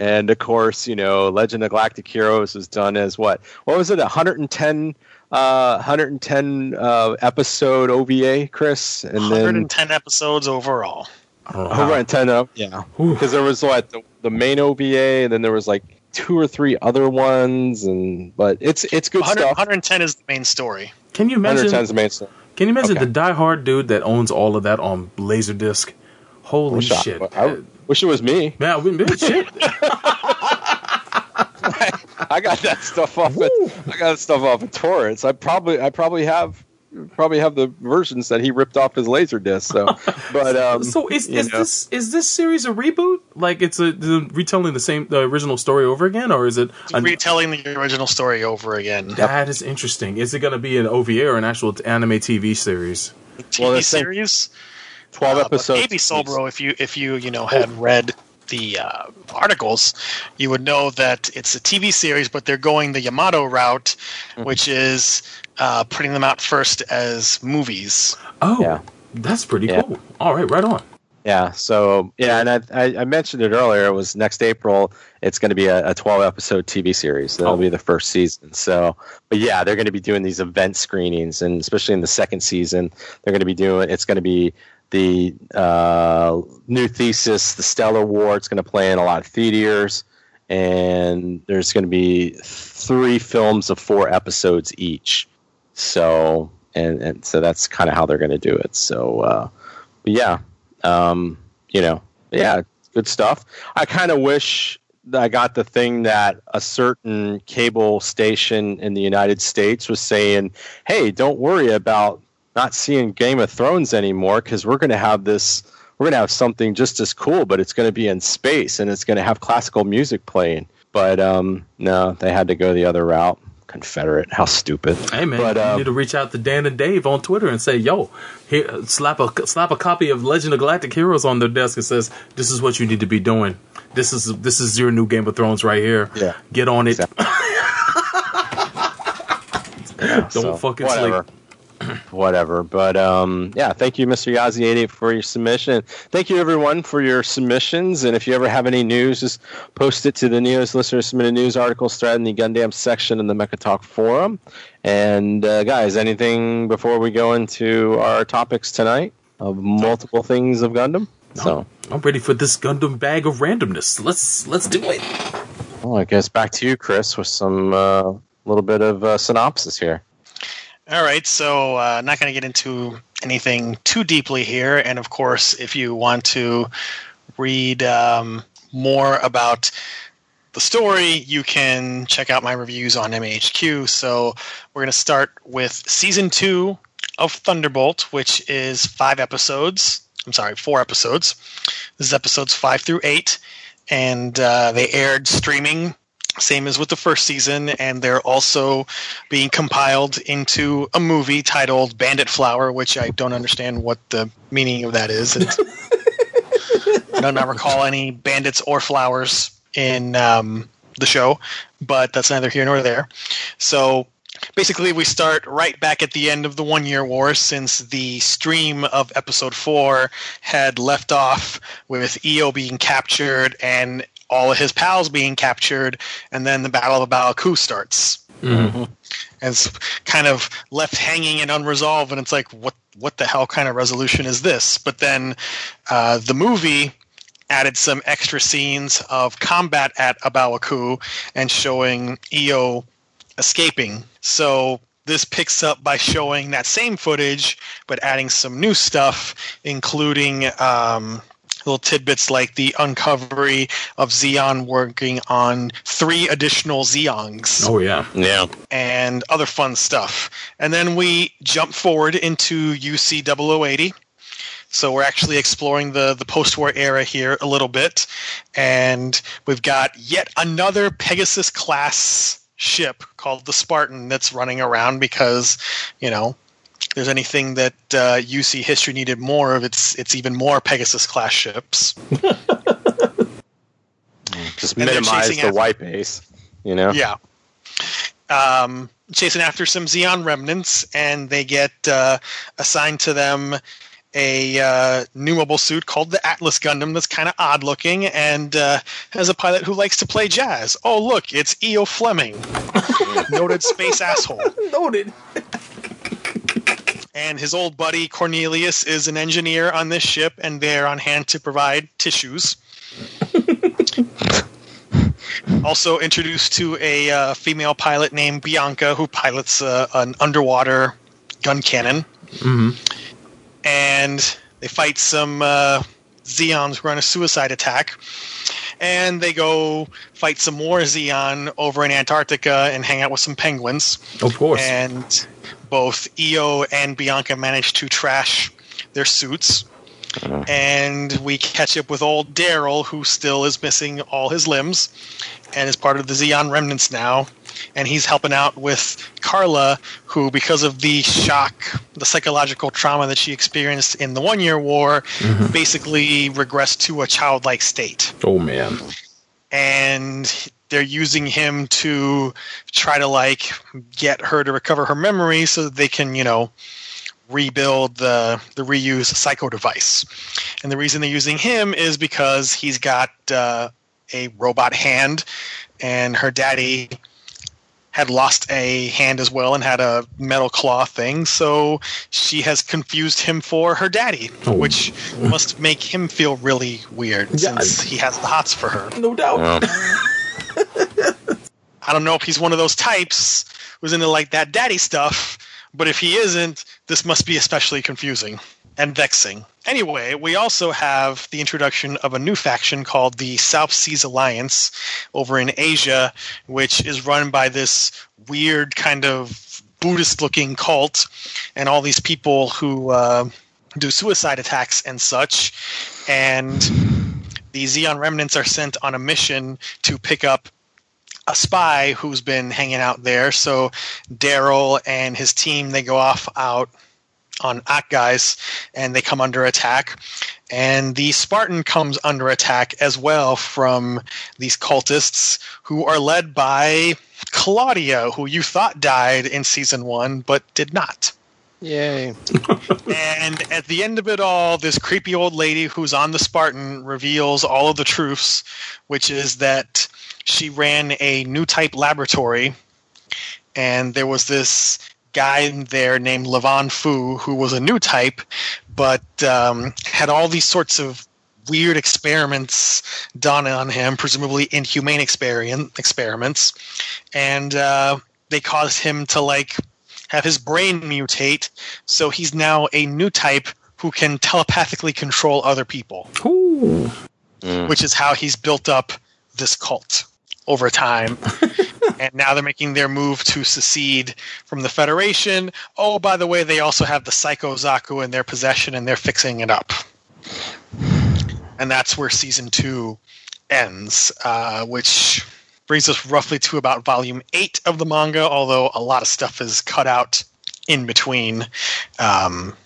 And of course, you know, Legend of Galactic Heroes was done as what? What was it? 110 uh, 110 uh, episode OVA, Chris, and then 110 episodes overall. I don't know. how- 110 up, yeah. Because there was what the, the main OVA, and then there was like two or three other ones, and but it's it's good 100, stuff. 110 is the main story. Can you imagine? 110 is the main stuff. Can you imagine Okay. the diehard dude that owns all of that on Laserdisc? Holy Wish I- shit! I, wish it was me. Man, we- man, <laughs> shit. I got that stuff off. At, I got stuff off of torrents. I probably I probably have probably have the versions that he ripped off his laser disc. So, <laughs> but um, So is, is know. this is this series a reboot? Like it's a the retelling the same the original story over again, or is it? an- Retelling the original story over again. that is interesting. Is it going to be an OVA or an actual anime TV series? TV Well, the same- series. 12 Uh, episodes. Maybe Solbro, if you if you you know had read the uh, articles, you would know that it's a TV series, but they're going the Yamato route, Mm-hmm. which is uh, putting them out first as movies. Oh, Yeah. that's pretty Yeah. cool. All right, right on. Yeah. So yeah, and I, I, I mentioned it earlier. It was next April. It's going to be a, a 12 episode TV series. That'll Oh. be the first season. So, but yeah, they're going to be doing these event screenings, and especially in the second season, they're going to be doing. It's going to be the uh, new thesis, the Stellar War. It's going to play in a lot of theaters, and there's going to be three films of four episodes each. So, and and so that's kind of how they're going to do it. So, uh, yeah, um, you know, yeah, good stuff. I kind of wish I got the thing that a certain cable station in the United States was saying, "Hey, don't worry about not seeing Game of Thrones anymore because we're going to have this." We're going to have something just as cool, but it's going to be in space and it's going to have classical music playing. But um, no, they had to go the other route. Confederate, how stupid! Hey man, But, you um, need to reach out to Dan and Dave on Twitter and say, "Yo, here, slap a slap a copy of Legend of Galactic Heroes on their desk and says, "This is what you need to be doing. This is this is your new Game of Thrones right here. Yeah. Get on it. Exactly. Yeah, <laughs> Don't so, fucking whatever. <clears throat> whatever. But um, yeah, thank you, Mr. Yazi88, for your submission. Thank you, everyone, for your submissions. And if you ever have any news, just post it to the Neos Listener Submitted News articles thread in the Gundam section in the Mecha Talk forum. And uh, guys, anything before we go into our topics tonight of multiple things of Gundam? So, I'm ready for this Gundam bag of randomness. Let's let's do it. well, I guess back to you, Chris, with some uh, little bit of uh, synopsis here. All right, so uh, not going to get into anything too deeply here, and of course, if you want to read um, more about the story, you can check out my reviews on MHQ. So we're going to start with season two of Thunderbolt, which is five episodes. I'm sorry, four episodes. This is episodes five through eight, and uh, they aired streaming, same as with the first season, and they're also being compiled into a movie titled Bandit Flower, which I don't understand what the meaning of that is. <laughs> I do not recall any bandits or flowers in um, the show, but that's neither here nor there. So basically, we start right back at the end of the One Year War, since the stream of episode four had left off with Io being captured and all of his pals being captured, and then the Battle of Balaku starts. And <laughs> it's kind of left hanging and unresolved, and it's like, what what the hell kind of resolution is this? But then uh, the movie added some extra scenes of combat at A Baoa Qu and showing Io escaping. So this picks up by showing that same footage, but adding some new stuff, including um, little tidbits like the uncovery of Zeon working on three additional Zeongs Oh yeah. Yeah. and other fun stuff. And then we jump forward into UC 0080. So we're actually exploring the, the post war era here a little bit. And we've got yet another Pegasus class ship called the Spartan that's running around because, you know, if there's anything that uh, UC history needed more of, it's, it's even more Pegasus class ships. <laughs> Just And minimize the after- white base, you know? Yeah. Um, chasing after some Zeon remnants, and they get uh, assigned to them a uh, new mobile suit called the Atlas Gundam that's kind of odd looking and uh, has a pilot who likes to play jazz. Oh, look, it's Io Fleming, <laughs> noted space asshole. Noted. And his old buddy Cornelius is an engineer on this ship, and they're on hand to provide tissues. <laughs> also introduced to a uh, female pilot named Bianca, who pilots uh, an underwater gun cannon. And they fight some uh, Zeons who are on a suicide attack. And they go fight some more Zeon over in Antarctica and hang out with some penguins Of course. and both Io and Bianca manage to trash their suits. Uh. And we catch up with old Daryl, who still is missing all his limbs and is part of the Zeon remnants now. And he's helping out with Carla, who, because of the shock, the psychological trauma that she experienced in the one year war, mm-hmm. basically regressed to a childlike state oh man. and they're using him to try to like get her to recover her memory so that they can you know rebuild the the reuse psycho device and the reason they're using him is because he's got uh, a robot hand and her daddy had lost a hand as well and had a metal claw thing so she has confused him for her daddy Oh. which must make him feel really weird Yeah. since he has the hots for her No doubt. Well, <laughs> I don't know if he's one of those types who's into like that daddy stuff, but if he isn't, this must be especially confusing and vexing. Anyway, we also have the introduction of a new faction called the South Seas Alliance over in Asia, which is run by this weird kind of Buddhist looking cult and all these people who uh, do suicide attacks and such. And the Zeon remnants are sent on a mission to pick up a spy who's been hanging out there. So Daryl and his team they go off out on Acguys and they come under attack. And the Spartan comes under attack as well from these cultists who are led by Claudia, who you thought died in season one but did not. yay. <laughs> And at the end of it all, this creepy old lady who's on the Spartan reveals all of the truths, which is that she ran a new type laboratory, and there was this guy there named Levan Fu who was a new type, but um, had all these sorts of weird experiments done on him, presumably inhumane experiment, experiments, and uh, they caused him to like have his brain mutate, so he's now a new type who can telepathically control other people, Ooh. which is how he's built up this cult over time. <laughs> and now they're making their move to secede from the Federation. Oh, by the way, they also have the Psycho Zaku in their possession and they're fixing it up. And that's where season two ends, uh, which brings us roughly to about volume eight of the manga, although a lot of stuff is cut out in between. Um,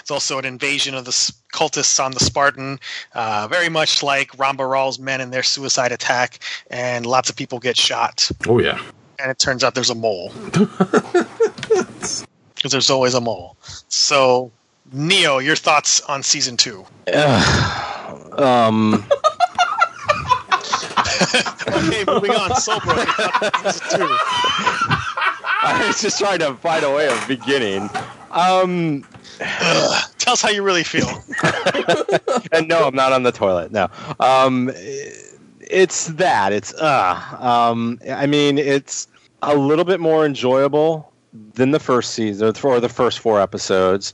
it's also an invasion of the cultists on the Spartan, uh, very much like Ramba Ral's men in their suicide attack, and lots of people get shot. Oh yeah. And it turns out there's a mole. <laughs> Because there's always a mole. So, Neo, your thoughts on season two? <sighs> Um, Okay, moving on. Soulbro, your thoughts on season two. <laughs> I was just trying to find a way of beginning. Um, Tell us how you really feel. <laughs> and no, I'm not on the toilet. No. Um, it's that. It's uh. Um, I mean, it's a little bit more enjoyable than the first season or the first four episodes.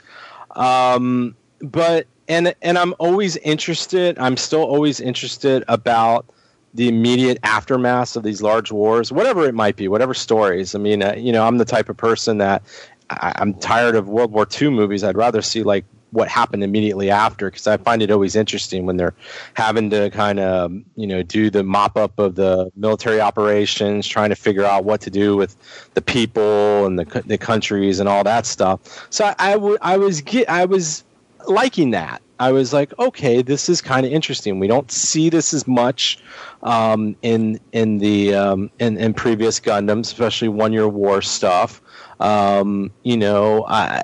Um, but and and I'm always interested. I'm still always interested about the immediate aftermath of these large wars, whatever it might be, whatever stories. I mean, uh, you know, I'm the type of person that I, I'm tired of World War II movies. I'd rather see like what happened immediately after because I find it always interesting when they're having to kind of you know do the mop up of the military operations, trying to figure out what to do with the people and the the countries and all that stuff. So I, I, w- I was get, I was liking that. I was like, okay, this is kind of interesting. We don't see this as much um, in in the um, in, in previous Gundams, especially One Year War stuff. Um, you know, I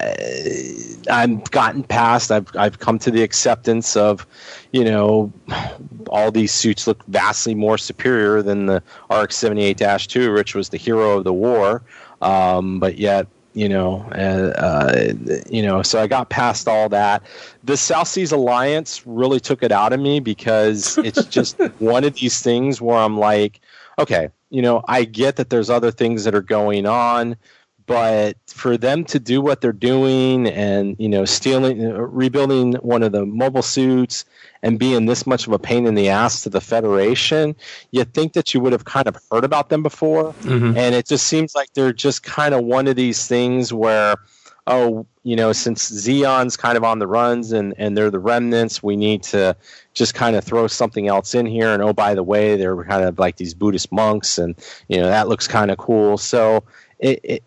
I've gotten past. I've I've come to the acceptance of, you know, all these suits look vastly more superior than the RX seventy eight two, which was the hero of the war. Um, but yet you know, uh, uh, you know. So I got past all that. The South Seas Alliance really took it out of me because it's <laughs> just one of these things where I'm like, okay, you know, I get that there's other things that are going on, but for them to do what they're doing and you know, stealing, uh, rebuilding one of the mobile suits and being this much of a pain in the ass to the Federation, you think that you would have kind of heard about them before. Mhm. And it just seems like they're just kind of one of these things where, oh, you know, since Zeon's kind of on the runs and, and they're the remnants, we need to just kind of throw something else in here. And oh, by the way, they're kind of like these Buddhist monks, and, you know, that looks kind of cool. So it, it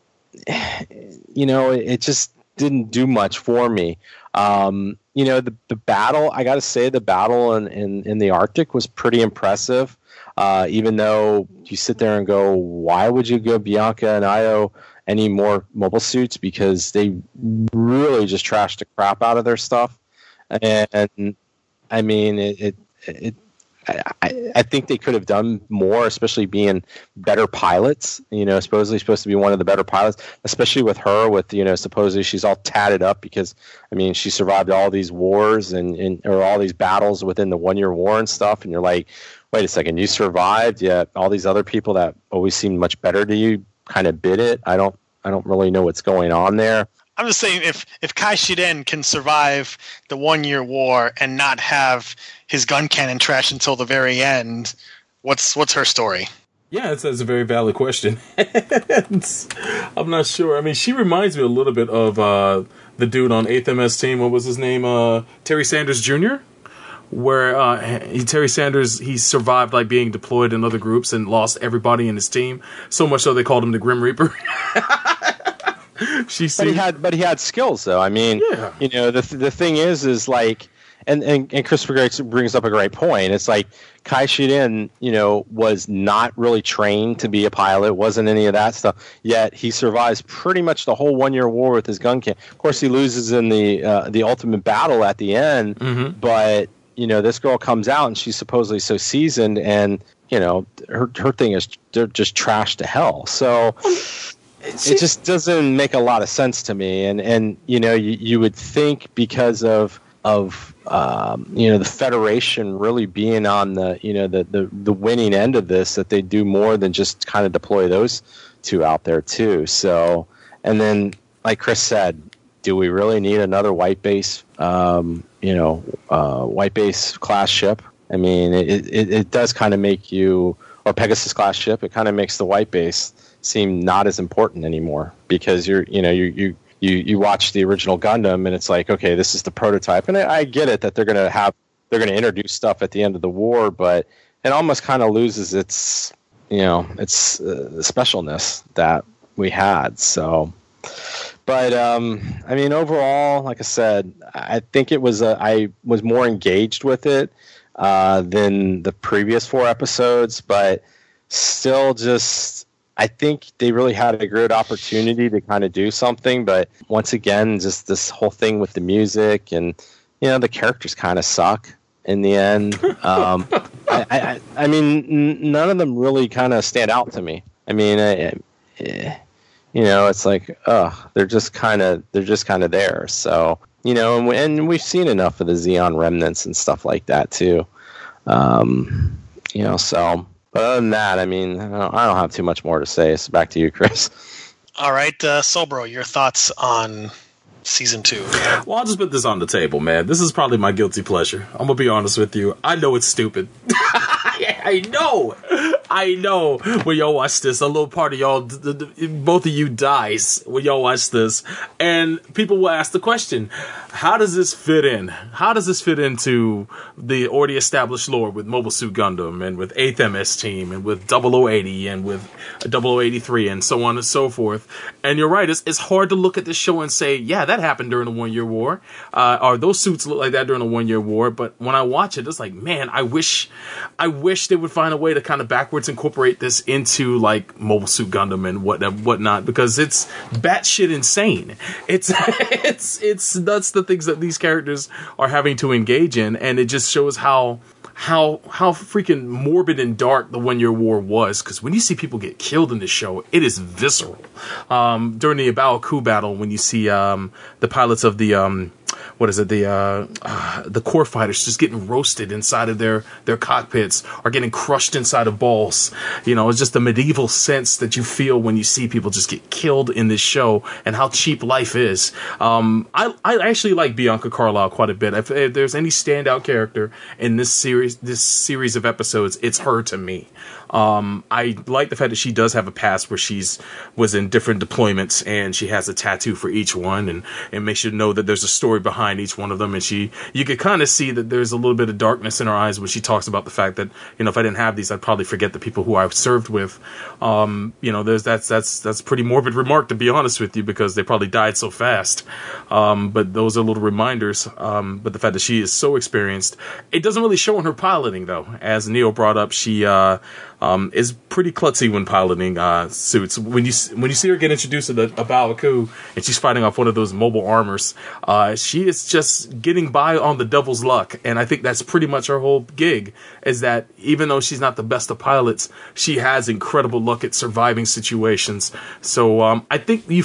you know, it, it just didn't do much for me. Um, you know, the, the battle, I got to say, the battle in, in, in the Arctic was pretty impressive. Uh, even though you sit there and go, why would you give Bianca and Io any more mobile suits? Because they really just trashed the crap out of their stuff. And I mean, it, it, it I, I think they could have done more, especially being better pilots. You know, supposedly supposed to be one of the better pilots, especially with her. With you know, supposedly she's all tatted up because I mean, she survived all these wars and, and or all these battles within the one year war and stuff. And you're like, wait a second, you survived, yet all these other people that always seemed much better to you kind of bid it. I don't, I don't really know what's going on there. I'm just saying, if if Kai Shiden can survive the one year war and not have his gun cannon trash until the very end, what's what's her story? Yeah, that's, it's a very valid question. <laughs> I'm not sure. I mean, she reminds me a little bit of uh, the dude on 8th MS team. What was his name? Uh, Terry Sanders Jr. Where uh, he, Terry Sanders he survived like being deployed in other groups and lost everybody in his team so much so they called him the Grim Reaper. <laughs> she But he had, but he had skills though. I mean, Yeah. you know, the the thing is, is like, and and, and Christopher Grace brings up a great point. It's like Kai Shiden, you know, was not really trained to be a pilot, wasn't any of that stuff. Yet he survives pretty much the whole one year war with his gun can. Of course, he loses in the uh, the ultimate battle at the end, Mhm. but you know, this girl comes out and she's supposedly so seasoned, and you know, her her thing is they're just trash to hell. So it just doesn't make a lot of sense to me and and you know you, you would think because of of um, you know the federation really being on the you know the, the the winning end of this that they do more than just kind of deploy those two out there too. So and then like chris said do we really need another white base um, you know uh, white base class ship? I mean it, it, it does kind of make you or pegasus class ship it kind of makes the white base seem not as important anymore because you're you know you you you you watch the original Gundam and it's like okay this is the prototype. And I, I get it that they're gonna have they're gonna introduce stuff at the end of the war but it almost kind of loses its you know its uh, specialness that we had so. But um I mean overall like I said I think it was a, I was more engaged with it uh, than the previous four episodes but still just I think they really had a great opportunity to kind of do something, but once again, just this whole thing with the music and you know the characters kind of suck in the end. <laughs> Um, I, I, I mean, n- none of them really kind of stand out to me. I mean, eh, eh, you know, it's like, oh, they're just kind of they're just kind of there. So you know, and, we, and we've seen enough of the Zeon remnants and stuff like that too. Um, you know, so. But other than that, I mean, I don't, I don't have too much more to say. So back to you, Chris. All right, uh, Sobro, your thoughts on season two? Well, I'll just put this on the table, man. This is probably my guilty pleasure. I'm gonna be honest with you. I know it's stupid. <laughs> I know. I know when y'all watch this, a little part of y'all, th- th- th- both of you dies when y'all watch this, and people will ask the question: How does this fit in? How does this fit into the already established lore with Mobile Suit Gundam and with Eighth MS Team and with 0080 and with 0083 and so on and so forth? And you're right; it's, it's hard to look at this show and say, "Yeah, that happened during the One Year War," uh, or those suits look like that during the One Year War. But when I watch it, it's like, man, I wish, I wish they would find a way to kind of backwards incorporate this into like Mobile Suit Gundam and what whatnot because it's batshit insane. It's <laughs> it's it's that's the things that these characters are having to engage in, and it just shows how how how freaking morbid and dark the one year war was because when you see people get killed in this show it is visceral um, during the A Baoa Qu battle when you see um, the pilots of the um, what is it the uh, uh, the core fighters just getting roasted inside of their their cockpits are getting crushed inside of balls. You know it's just the medieval sense that you feel when you see people just get killed in this show and how cheap life is. Um, I, I actually like Bianca Carlisle quite a bit. If, if there's any standout character in this series this series of episodes it's her to me um, I like the fact that she does have a past where she's was in different deployments and she has a tattoo for each one and it makes you know that there's a story behind each one of them. And she you could kind of see that there's a little bit of darkness in her eyes when she talks about the fact that you know if I didn't have these I'd probably forget the people who I've served with. Um, you know there's that's that's that's pretty morbid remark to be honest with you because they probably died so fast. Um, but those are little reminders um, but the fact that she is so experienced it doesn't really show in her piloting though. As Neo brought up she uh, um, is pretty klutzy when piloting uh, suits. When you when you see her get introduced to the A Baoa Qu and she's fighting off one of those mobile armors, uh, she is just getting by on the devil's luck, and I think that's pretty much her whole gig. Is that even though she's not the best of pilots, she has incredible luck at surviving situations. So um, I think you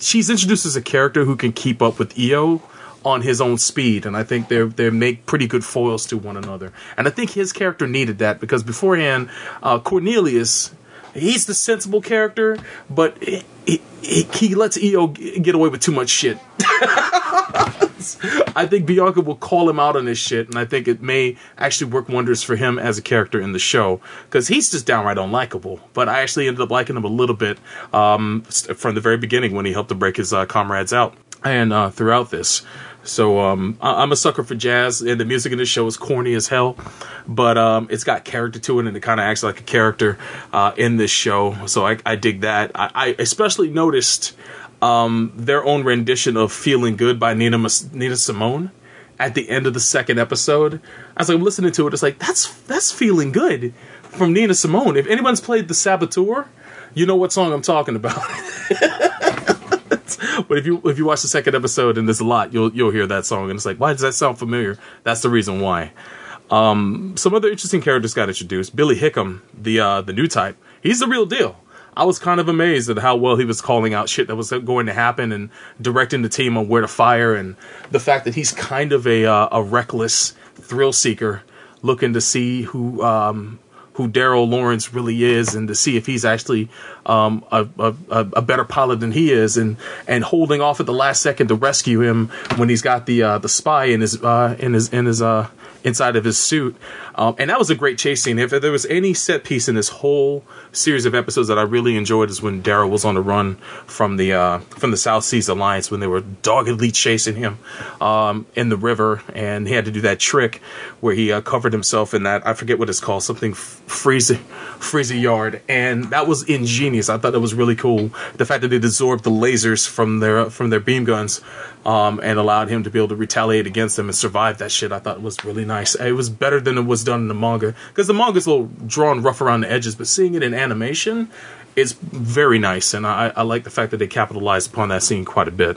she's introduced as a character who can keep up with Io on his own speed, and I think they they make pretty good foils to one another. And I think his character needed that because beforehand, uh, Cornelius, he's the sensible character, but he, he, he lets Io get away with too much shit. <laughs> I think Bianca will call him out on this shit, and I think it may actually work wonders for him as a character in the show because he's just downright unlikable. But I actually ended up liking him a little bit um, from the very beginning when he helped to break his uh, comrades out, and uh, throughout this. So um, I- am a sucker for jazz, and the music in this show is corny as hell, but um, it's got character to it, and it kind of acts like a character uh, in this show. So I, I dig that. I, I especially noticed um, their own rendition of "Feeling Good" by Nina Nina Simone at the end of the second episode. As I was like listening to it. It's like that's that's feeling good from Nina Simone. If anyone's played the Saboteur, you know what song I'm talking about. <laughs> <laughs> but if you if you watch the second episode and there's a lot, you'll you'll hear that song and it's like, why does that sound familiar? That's the reason why. Um, some other interesting characters got introduced. Billy Hickam, the uh, the new type, he's the real deal. I was kind of amazed at how well he was calling out shit that was going to happen and directing the team on where to fire, and the fact that he's kind of a uh, a reckless thrill seeker, looking to see who um, who Daryl Lawrence really is and to see if he's actually um, a, a, a, better pilot than he is and and holding off at the last second to rescue him when he's got the uh, the spy in his uh, in his in his uh, inside of his suit. Um, and that was a great chase scene. If there was any set piece in this whole series of episodes that I really enjoyed is when Daryl was on the run from the uh, from the South Seas Alliance when they were doggedly chasing him um, in the river, and he had to do that trick where he uh, covered himself in that I forget what it's called something freezy freezy yard, and that was ingenious. I thought that was really cool. The fact that it absorbed the lasers from their from their beam guns um, and allowed him to be able to retaliate against them and survive that shit. I thought was really nice. It was better than it was done in the manga because the manga's a little drawn rough around the edges, but seeing it in animation is very nice, and I, I like the fact that they capitalized upon that scene quite a bit.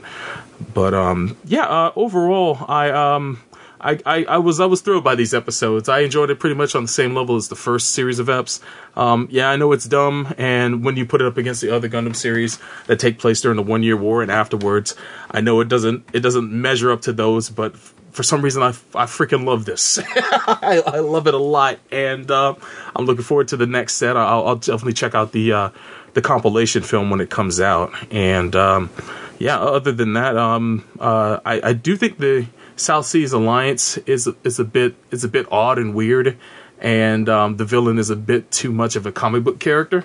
But um, yeah, uh, overall, I um, I, I, I, was I was thrilled by these episodes. I enjoyed it pretty much on the same level as the first series of eps. Um, yeah, I know it's dumb, and when you put it up against the other Gundam series that take place during the One Year War and afterwards, I know it doesn't it doesn't measure up to those. But for some reason, I, I freaking love this. <laughs> I, I, love it a lot, and uh, I'm looking forward to the next set. I'll, I'll definitely check out the uh, the compilation film when it comes out, and um, yeah. Other than that, um, uh, I, I do think the South Seas Alliance is is a bit is a bit odd and weird, and um, the villain is a bit too much of a comic book character.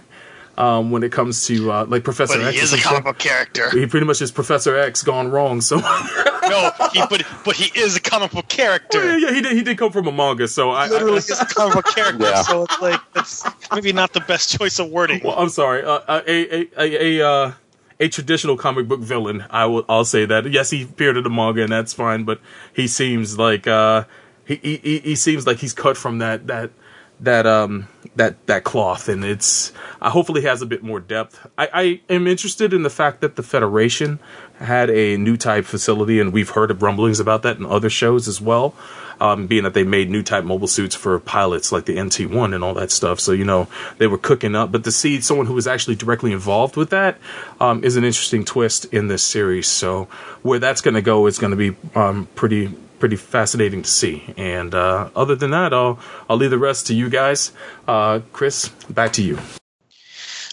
Um, when it comes to uh, like Professor But X, he is a comic book character. He pretty much is Professor X gone wrong. So <laughs> no, he, but but he is a comic book yeah, character. yeah, yeah, he did. He did come from a manga. So I, I, Literally, <laughs> is a comic book character. Yeah. So it's like that's maybe not the best choice of wording. Well, I'm sorry. Uh, uh, a a a a, uh, a traditional comic book villain. I will. I'll say that. Yes, he appeared in the manga, and that's fine. But he seems like uh, he, he he he seems like he's cut from that that that um that that cloth, and it's. Uh, hopefully, has a bit more depth. I, I am interested in the fact that the Federation had a new type facility, and we've heard of rumblings about that in other shows as well. Um, being that they made new type mobile suits for pilots like the NT1 and all that stuff. So, you know, they were cooking up. But to see someone who was actually directly involved with that um, is an interesting twist in this series. So, where that's going to go is going to be um, pretty pretty fascinating to see. And uh, other than that, I'll I'll leave the rest to you guys. Uh, Chris, back to you.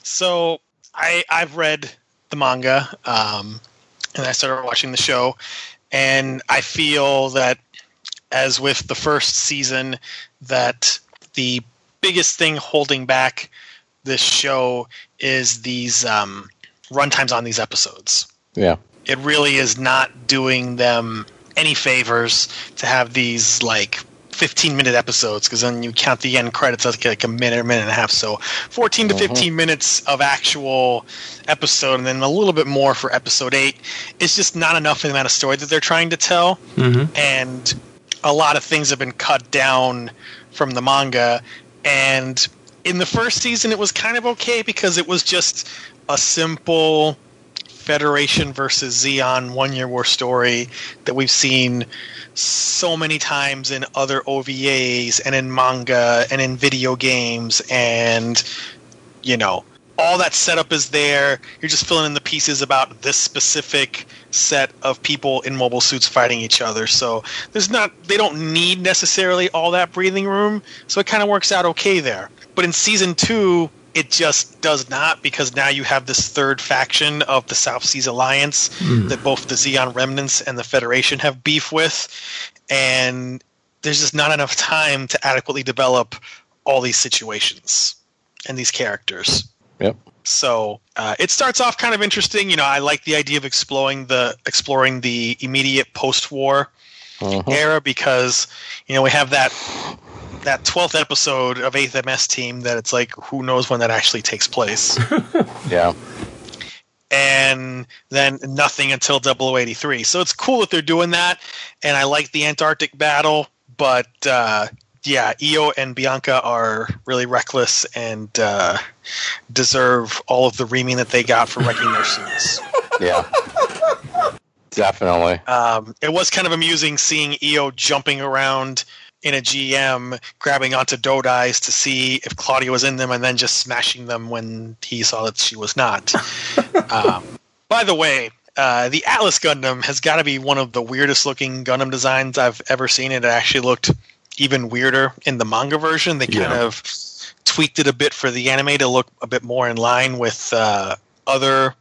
So I I've read the manga, um, and I started watching the show, and I feel that as with the first season, that the biggest thing holding back this show is these um, runtimes on these episodes. Yeah. It really is not doing them any favors to have these like 15 minute episodes because then you count the end credits as like a minute or minute and a half. So 14 to mm-hmm. 15 minutes of actual episode and then a little bit more for episode 8. It's just not enough for the amount of story that they're trying to tell. Mm-hmm. And a lot of things have been cut down from the manga. And in the first season, it was kind of okay because it was just a simple Federation versus Zeon one year war story that we've seen so many times in other OVAs and in manga and in video games. And you know all that setup is there. You're just filling in the pieces about this specific set of people in mobile suits fighting each other. So there's not they don't need necessarily all that breathing room. So it kind of works out okay there. But in season 2 it just does not because now you have this third faction of the South Seas Alliance that both the Zeon Remnants and the Federation have beef with, and there's just not enough time to adequately develop all these situations and these characters. Yep. So uh, it starts off kind of interesting. You know, I like the idea of exploring the exploring the immediate post-war Mhm. era because you know we have that that 12th episode of 8th MS team that it's like who knows when that actually takes place <laughs> Yeah. and then nothing until 0083 so it's cool that they're doing that and i like the antarctic battle but uh, yeah io and bianca are really reckless and uh, deserve all of the reaming that they got for wrecking their suits <laughs> Yeah. Definitely. um, it was kind of amusing seeing Io jumping around in a GM, grabbing onto Dodais to see if Claudia was in them, and then just smashing them when he saw that she was not. <laughs> um, by the way, uh, the Atlas Gundam has got to be one of the weirdest looking Gundam designs I've ever seen. It actually looked even weirder in the manga version. They kind Yeah. of tweaked it a bit for the anime to look a bit more in line with uh, other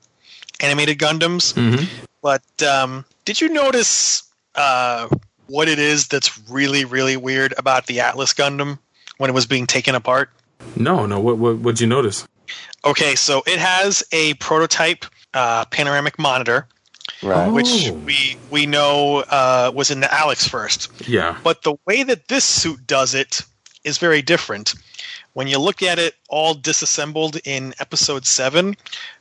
animated Gundams. Mm-hmm. But um, did you notice uh, what it is that's really, really weird about the Atlas Gundam when it was being taken apart? No, no. What what what'd you notice? Okay, so it has a prototype uh, panoramic monitor, Right. Oh. which we we know uh, was in the Alex first. Yeah. But the way that this suit does it is very different. When you look at it all disassembled in episode seven,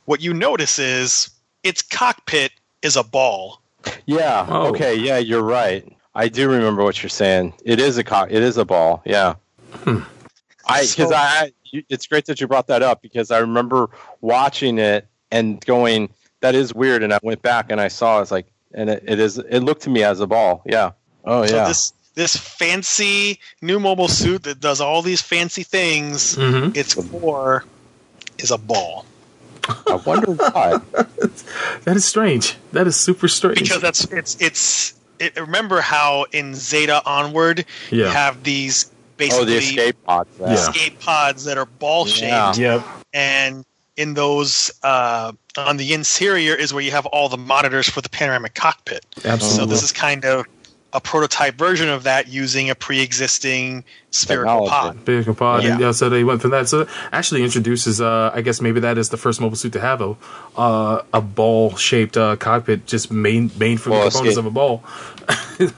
what you notice is its cockpit is a ball. Yeah. Oh. Okay. Yeah, you're right. I do remember what you're saying. It is a co- It is a ball. Yeah. I because So- I. It's great that you brought that up because I remember watching it and going, "That is weird," and I went back and I saw. It's like, and it, it is. It looked to me as a ball. Yeah. Oh So yeah. this this fancy new mobile suit that does all these fancy things, Mm-hmm. its core is a ball. I wonder why. <laughs> That is strange. That is super strange. Because that's it's it's it, remember how in Zeta onward you have these oh, basically the escape pods. Yeah. Yeah. escape pods that are ball shaped Yeah. Yep. and in those uh, on the interior is where you have all the monitors for the panoramic cockpit. Absolutely. So this is kind of a prototype version of that using a pre-existing spherical pod. Big pod. Yeah. And, yeah, so they went from that. So actually introduces, uh, I guess maybe that is the first mobile suit to have a uh, a ball shaped uh, cockpit, just made made from Well, the components escape- of a ball.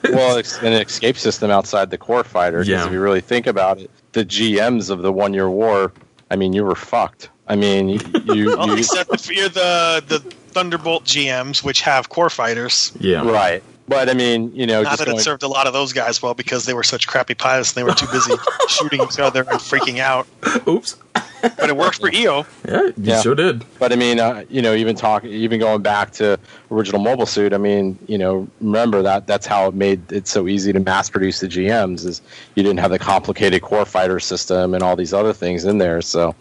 <laughs> well, it's an escape system outside the core fighter. Because Yeah. if you really think about it, the GMs of the one year war, I mean, you were fucked. I mean, you, you, <laughs> Well, you except if you're the the Thunderbolt GMs, which have core fighters. Yeah. right. But I mean, you know, Not just that going, it served a lot of those guys well because they were such crappy pilots and they were too busy <laughs> shooting each other and freaking out. Oops. But it worked for Io. Yeah, you Yeah. sure did. But I mean, uh, you know, even talk, even going back to original mobile suit. I mean, you know, remember that that's how it made it so easy to mass produce the GMs is you didn't have the complicated core fighter system and all these other things in there. So,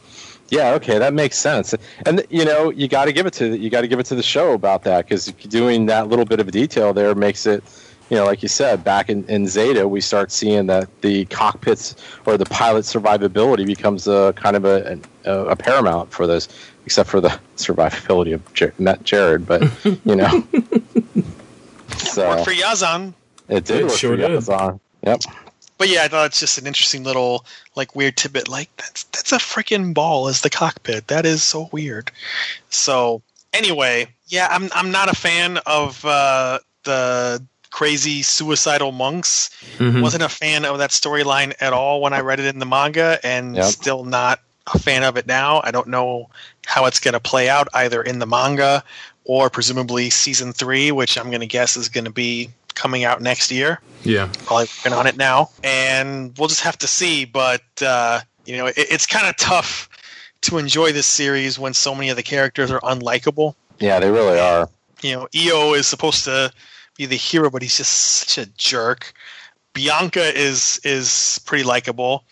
yeah, okay, that makes sense. And you know, you got to give it to you got to give it to the show about that because doing that little bit of detail there makes it. You know, like you said, back in, in Zeta, we start seeing that the cockpits or the pilot survivability becomes a kind of a, a, a paramount for this, except for the <laughs> survivability of Jar- not Jared, but <laughs> you know, <laughs> so Worked for Yazan. it did It work sure for did. Yep. But yeah, I thought it's just an interesting little like weird tidbit. Like that's that's a freaking ball as the cockpit. That is so weird. So anyway, yeah, I'm I'm not a fan of uh, the crazy suicidal monks. Mhm. Wasn't a fan of that storyline at all when I read it in the manga, and Yep. still not a fan of it now. I don't know how it's going to play out either in the manga or presumably season three, which I'm going to guess is going to be coming out next year Yeah. probably working on it now, and we'll just have to see. But uh, you know, it, it's kind of tough to enjoy this series when so many of the characters are unlikable. Yeah, they really are. You know, Io is supposed to be the hero, but he's just such a jerk. Bianca is is pretty likable.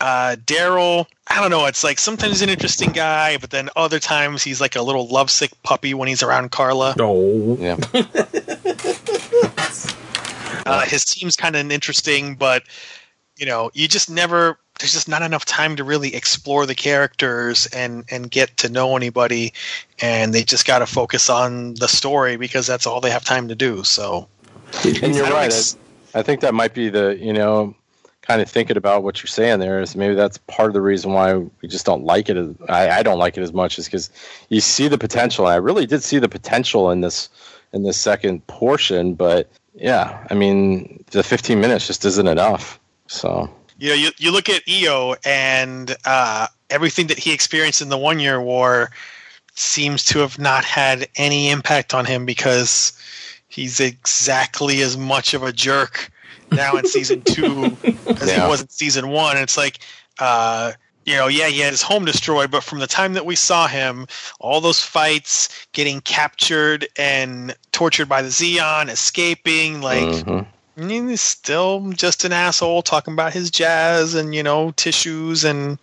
Uh, Daryl, I don't know. It's like sometimes he's an interesting guy, but then other times he's like a little lovesick puppy when he's around Carla. Oh. Yeah. <laughs> Uh, his team's kind of interesting, but you know, you just never. There's just not enough time to really explore the characters and and get to know anybody, and they just got to focus on the story because that's all they have time to do. So, And you're right. ex- I, I think that might be the you know kind of thinking about what you're saying there is maybe that's part of the reason why we just don't like it. As, I, I don't like it as much is because you see the potential. And I really did see the potential in this in this second portion, but yeah, I mean the 15 minutes just isn't enough. So you know, you you look at Io and uh, everything that he experienced in the One Year War seems to have not had any impact on him because he's exactly as much of a jerk now in season two <laughs> as Yeah. he was in season one. And it's like, uh, you know, yeah, he had his home destroyed, but from the time that we saw him, all those fights, getting captured and tortured by the Zeon, escaping, like mhm. He's still just an asshole talking about his jazz and you know tissues and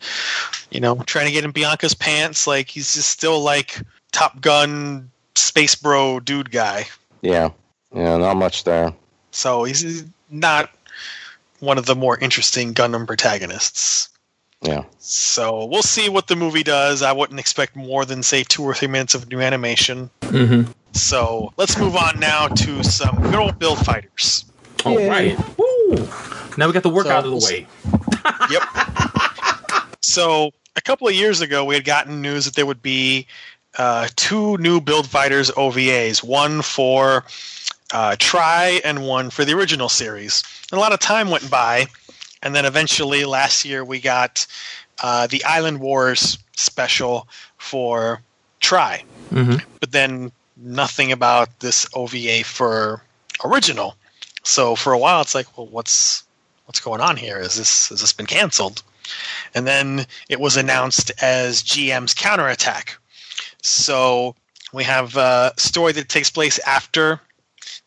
you know trying to get in Bianca's pants. Like he's just still like Top Gun space bro dude guy. yeah, yeah, not much there. So he's not one of the more interesting Gundam protagonists. Yeah. So we'll see what the movie does. I wouldn't expect more than say two or three minutes of new animation. Mm-hmm. So let's move on now to some good old build fighters. All right. Woo. Now we got the work So- out of the way. <laughs> Yep. so a couple of years ago, we had gotten news that there would be uh, two new Build Fighters OVAs, one for uh, Try and one for the original series. And a lot of time went by, and then eventually last year we got uh, the Island Wars special for Try. Mm-hmm. But then nothing about this OVA for original. So for a while, it's like, well, what's what's going on here? Is this has this been canceled? And then it was announced as GM's counterattack. So we have a story that takes place after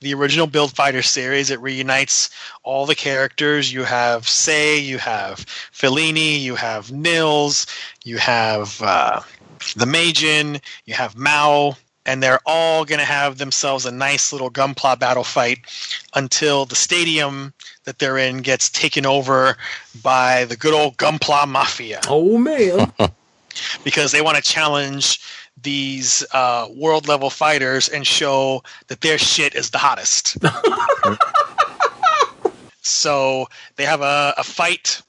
the original Build Fighter series. It reunites all the characters. You have Sei, you have Fellini, you have Nils, you have uh, the Meijin, you have Mao, and they're all going to have themselves a nice little Gunpla battle fight until the stadium that they're in gets taken over by the good old Gunpla Mafia Oh man. <laughs> because they want to challenge these uh, world level fighters and show that their shit is the hottest. <laughs> So they have a, a fight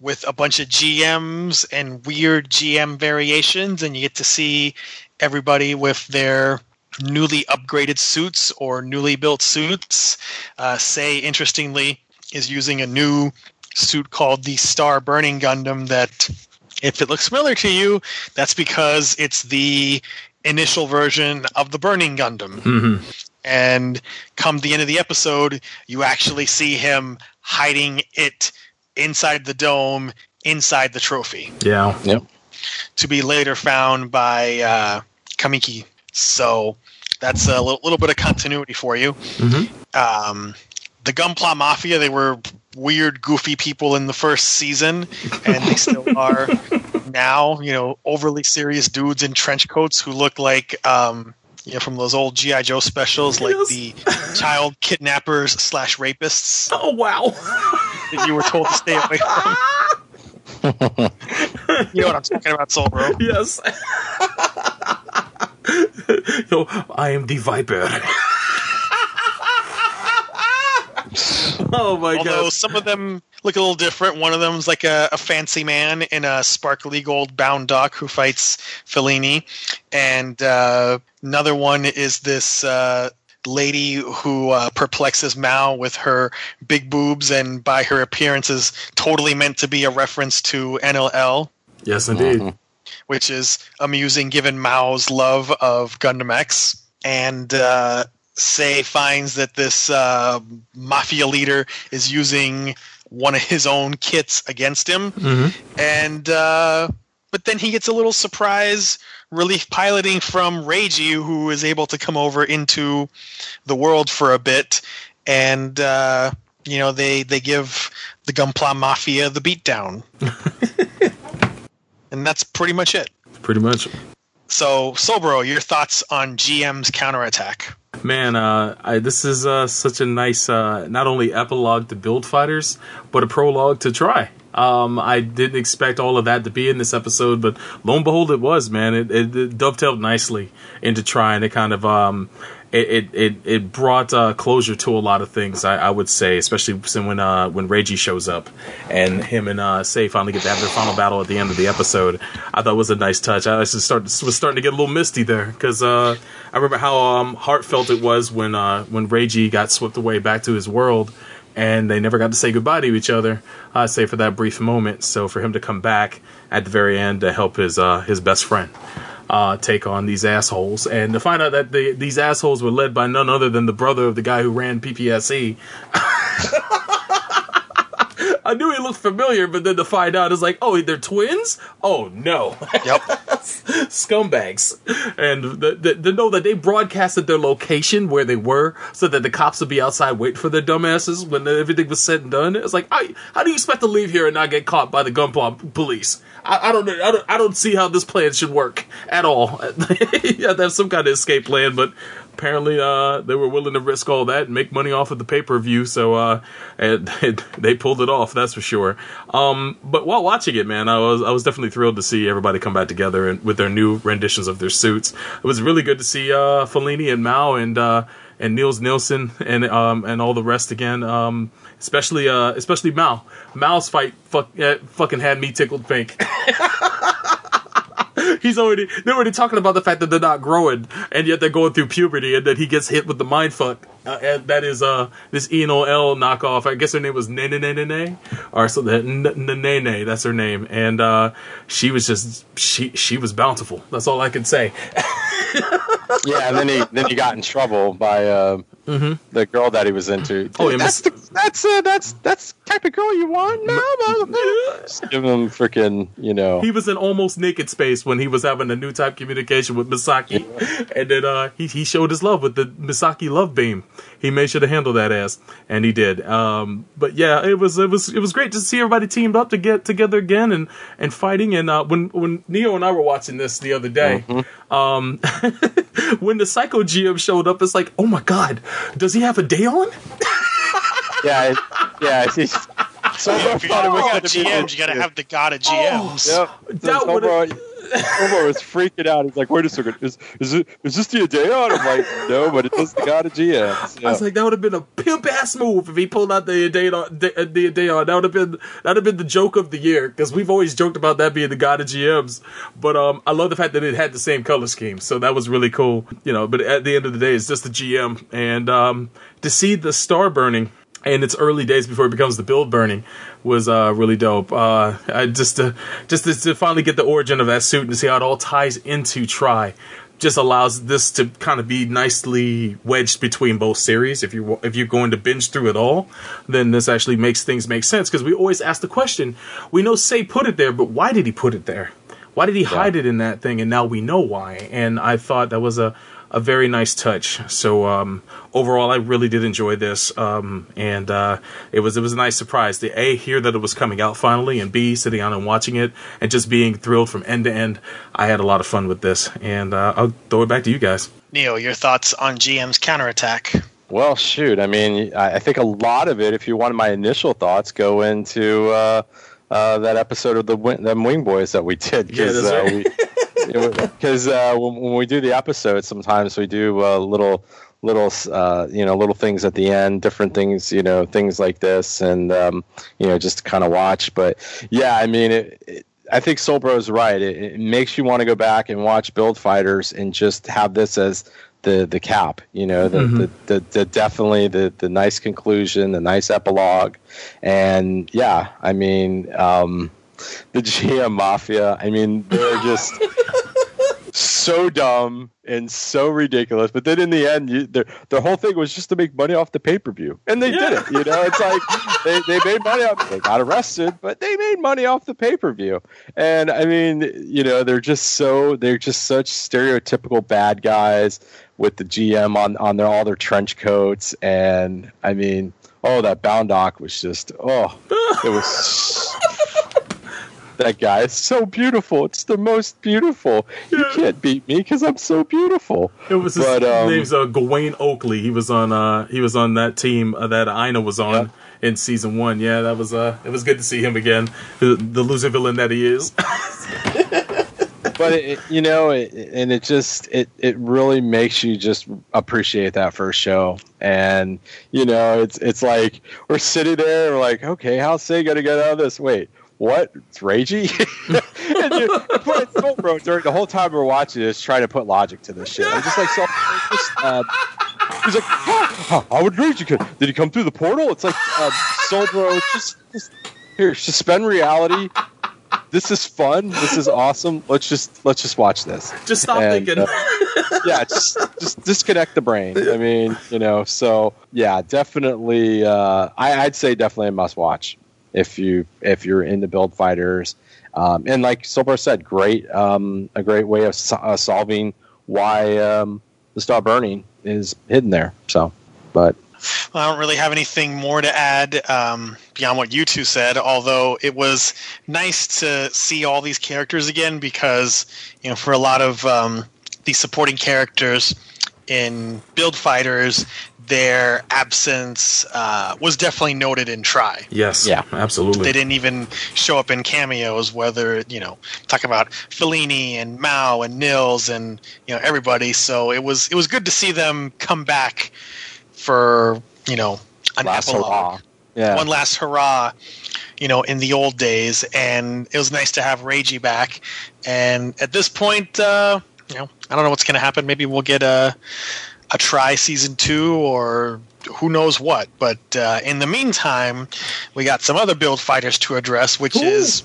with a bunch of GMs and weird GM variations, and you get to see everybody with their newly upgraded suits or newly built suits. Uh, Sei, interestingly, is using a new suit called the Star Burning Gundam that, if it looks familiar to you, that's because it's the initial version of the Burning Gundam. Mm-hmm. And come the end of the episode, you actually see him hiding it inside the dome, inside the trophy, Yeah. Yep. to be later found by uh, Kamiki. So that's a little, little bit of continuity for you. Mm-hmm. Um, the Gunpla Mafia, they were weird, goofy people in the first season, and they still <laughs> are now. You know, overly serious dudes in trench coats who look like. Um, you know, from those old GI Joe specials, like Yes. the child kidnappers slash rapists Oh wow. that you were told to stay away from. <laughs> You know what I'm talking about, Soul Bro. yes. <laughs> Yo, I am the Viper. <laughs> oh my Although god. some of them look a little different. One of them is like a, a fancy man in a sparkly gold bound duck who fights Fellini, and uh, another one is this uh, lady who uh, perplexes Mao with her big boobs, and by her appearance is totally meant to be a reference to Ennil El. Yes, indeed. which is amusing given Mao's love of Gundam X. And uh, Sei finds that this uh, mafia leader is using one of his own kits against him, Mm-hmm. and uh, but then he gets a little surprise relief piloting from Reiji, who is able to come over into the world for a bit, and uh, you know they they give the Gunpla Mafia the beatdown, <laughs> and that's pretty much it. Pretty much. So, Sobro, your thoughts on GM's counterattack? Man, uh, I, this is uh, such a nice, uh, not only epilogue to Build Fighters, but a prologue to Try. Um, I didn't expect all of that to be in this episode, but lo and behold, it was. Man, it, it, it dovetailed nicely into trying to kind of um, it it it, brought uh, closure to a lot of things. I, I would say, especially when uh, when Reiji shows up, and him and uh, Sei finally get to have their final battle at the end of the episode. I thought was a nice touch. I was start was starting to get a little misty there because uh, I remember how um, heartfelt it was when uh, when Reiji got swept away back to his world and they never got to say goodbye to each other. I say for that brief moment. So for him to come back at the very end to help his uh, his best friend uh, take on these assholes, and to find out that the, these assholes were led by none other than the brother of the guy who ran PPSE. <laughs> I knew he looked familiar, but then to find out, is like, oh, they're twins. Oh no! <laughs> Yep. scumbags, and the, the, to know that they broadcasted their location where they were, so that the cops would be outside waiting for their dumbasses when everything was said and done. It's like, I, how do you expect to leave here and not get caught by the gunpla police? I, I don't. I don't, I don't see how this plan should work at all. you have to have some kind of escape plan, but apparently uh, they were willing to risk all that and make money off of the pay per view. So uh, <laughs> they pulled it off, that's for sure. Um, but while watching it, man, I was I was definitely thrilled to see everybody come back together and with their new renditions of their suits. It was really good to see uh, Fellini and Mao and uh, and Nils Nielsen and um, and all the rest again. Um, especially uh, especially Mao. Mao's fight fuck, uh, fucking had me tickled pink. <laughs> <laughs> He's already they're already talking about the fact that they're not growing, and yet they're going through puberty, and that he gets hit with the mind fuck. Uh, that is uh this Ennil El knockoff. I guess her name was Nene Nene Nene, or so that Nene. That's her name, and uh, she was just she she was bountiful. That's all I can say. <laughs> yeah, and then he then he got in trouble by uh, the girl that he was into. Oh, yeah, that's Miss- the, that's uh, that's that's type of girl you want. No, no, no. Just give him freaking, you know. he was in almost naked space when he was having a new type communication with Misaki, and then uh, he he showed his love with the Misaki love beam. He made sure to handle that ass, and he did. Um, but yeah, it was it was it was great to see everybody teamed up to get together again and and fighting. And uh, when when Neo and I were watching this the other day, um, <laughs> when the Psycho GM showed up, it's like, oh my god, does he have a day on? yeah, it- yeah. He's, so <laughs> if you're thought it gonna was go gonna to be- GMs, you gotta have the god of oh, GMs. Yep. That would've- Sobro- Omar was freaking out. He's like, "Wait a second, is is it is this the Adeon?" I'm like, "No, but it does the God of GMs." I was like, that would have been a pimp ass move if he pulled out the Adeon. The, Adeon. That would have been that would have been the joke of the year because we've always joked about that being the god of GMs. But um, I love the fact that it had the same color scheme, so that was really cool. You know, but at the end of the day, it's just the GM, and um, to see the star burning in its early days before it becomes the build burning was uh, really dope. Uh, I just to, just to, to finally get the origin of that suit and see how it all ties into Try just allows this to kind of be nicely wedged between both series. If you if you're going to binge through it all, then this actually makes things make sense because we always ask the question. We know Sei put it there, but why did he put it there? Why did he hide it in that thing? And now we know why. And I thought that was a a very nice touch. So um, overall, I really did enjoy this, um, and uh, it was it was a nice surprise. The a hear that it was coming out finally, and b sitting down and watching it, and just being thrilled from end to end. I had a lot of fun with this, and uh, I'll throw it back to you guys. Neo, your thoughts on GM's counterattack? Well, shoot. I mean, I I think a lot of it, if you wanted my initial thoughts, go into uh, uh, that episode of the Wing, them Wing Boys that we did Yeah, that's uh, right. we because uh, when, when we do the episodes, sometimes we do uh, little little uh, you know little things at the end, different things you know things like this, and um, you know just to kind of watch. But yeah, I mean it. it I think Solbro's right. It, it makes you want to go back and watch Build Fighters and just have this as the the cap. You know, the, the, the, the definitely the the nice conclusion, the nice epilogue, and yeah, I mean um, the GM Mafia. I mean, they're just so dumb and so ridiculous. But then in the end, you, their their whole thing was just to make money off the pay per view, and they did it. You know, it's like they, they made money off. They got arrested, but they made money off the pay per view. And I mean, you know, they're just so they're just such stereotypical bad guys with the GM on on their all their trench coats, and I mean. Oh, that Boundock was just oh, it was <laughs> that guy is so beautiful. It's the most beautiful. You can't beat me because I'm so beautiful. It was his But, um, name's uh, Gawain Oakley. He was on uh he was on that team uh, that Ina was on in season one. Yeah, that was uh it was good to see him again. The, the loser villain that he is. <laughs> But it, you know, it, and it just it it really makes you just appreciate that first show. And you know, it's it's like we're sitting there we're like, okay, how's Sei gonna get out of this? Wait. What? It's Reiji? <laughs> and you, put it so, bro, during the whole time we're watching this, trying to put logic to this shit. I'm just like, so, just, um, He's like, oh, how would come? Did he come through the portal? It's like, um, Solbro, just, just here, suspend reality. This is fun. This is awesome. Let's just let's just watch this. Just stop And, thinking. uh, yeah, just just disconnect the brain. I mean, you know, so yeah, definitely. Uh, I, I'd say definitely a must watch if you if you're into build fighters. Um, and like Silver said, great um, a great way of so- uh, solving why um, the star burning is hidden there. So, but Well, I don't really have anything more to add um, beyond what you two said. Although it was nice to see all these characters again, because you know, for a lot of um, these supporting characters in Build Fighters, their absence uh, was definitely noted in Try. yes. Yeah. Absolutely. They didn't even show up in cameos. Whether you know, talk about Fellini and Mao and Nils and you know everybody. So it was it was good to see them come back for you know an last epilogue, hurrah. Yeah. one last hurrah. You know, in the old days, and it was nice to have Reiji back. And at this point, uh, you know, I don't know what's going to happen. Maybe we'll get a a try season two or who knows what. But uh, in the meantime, we got some other build fighters to address, which is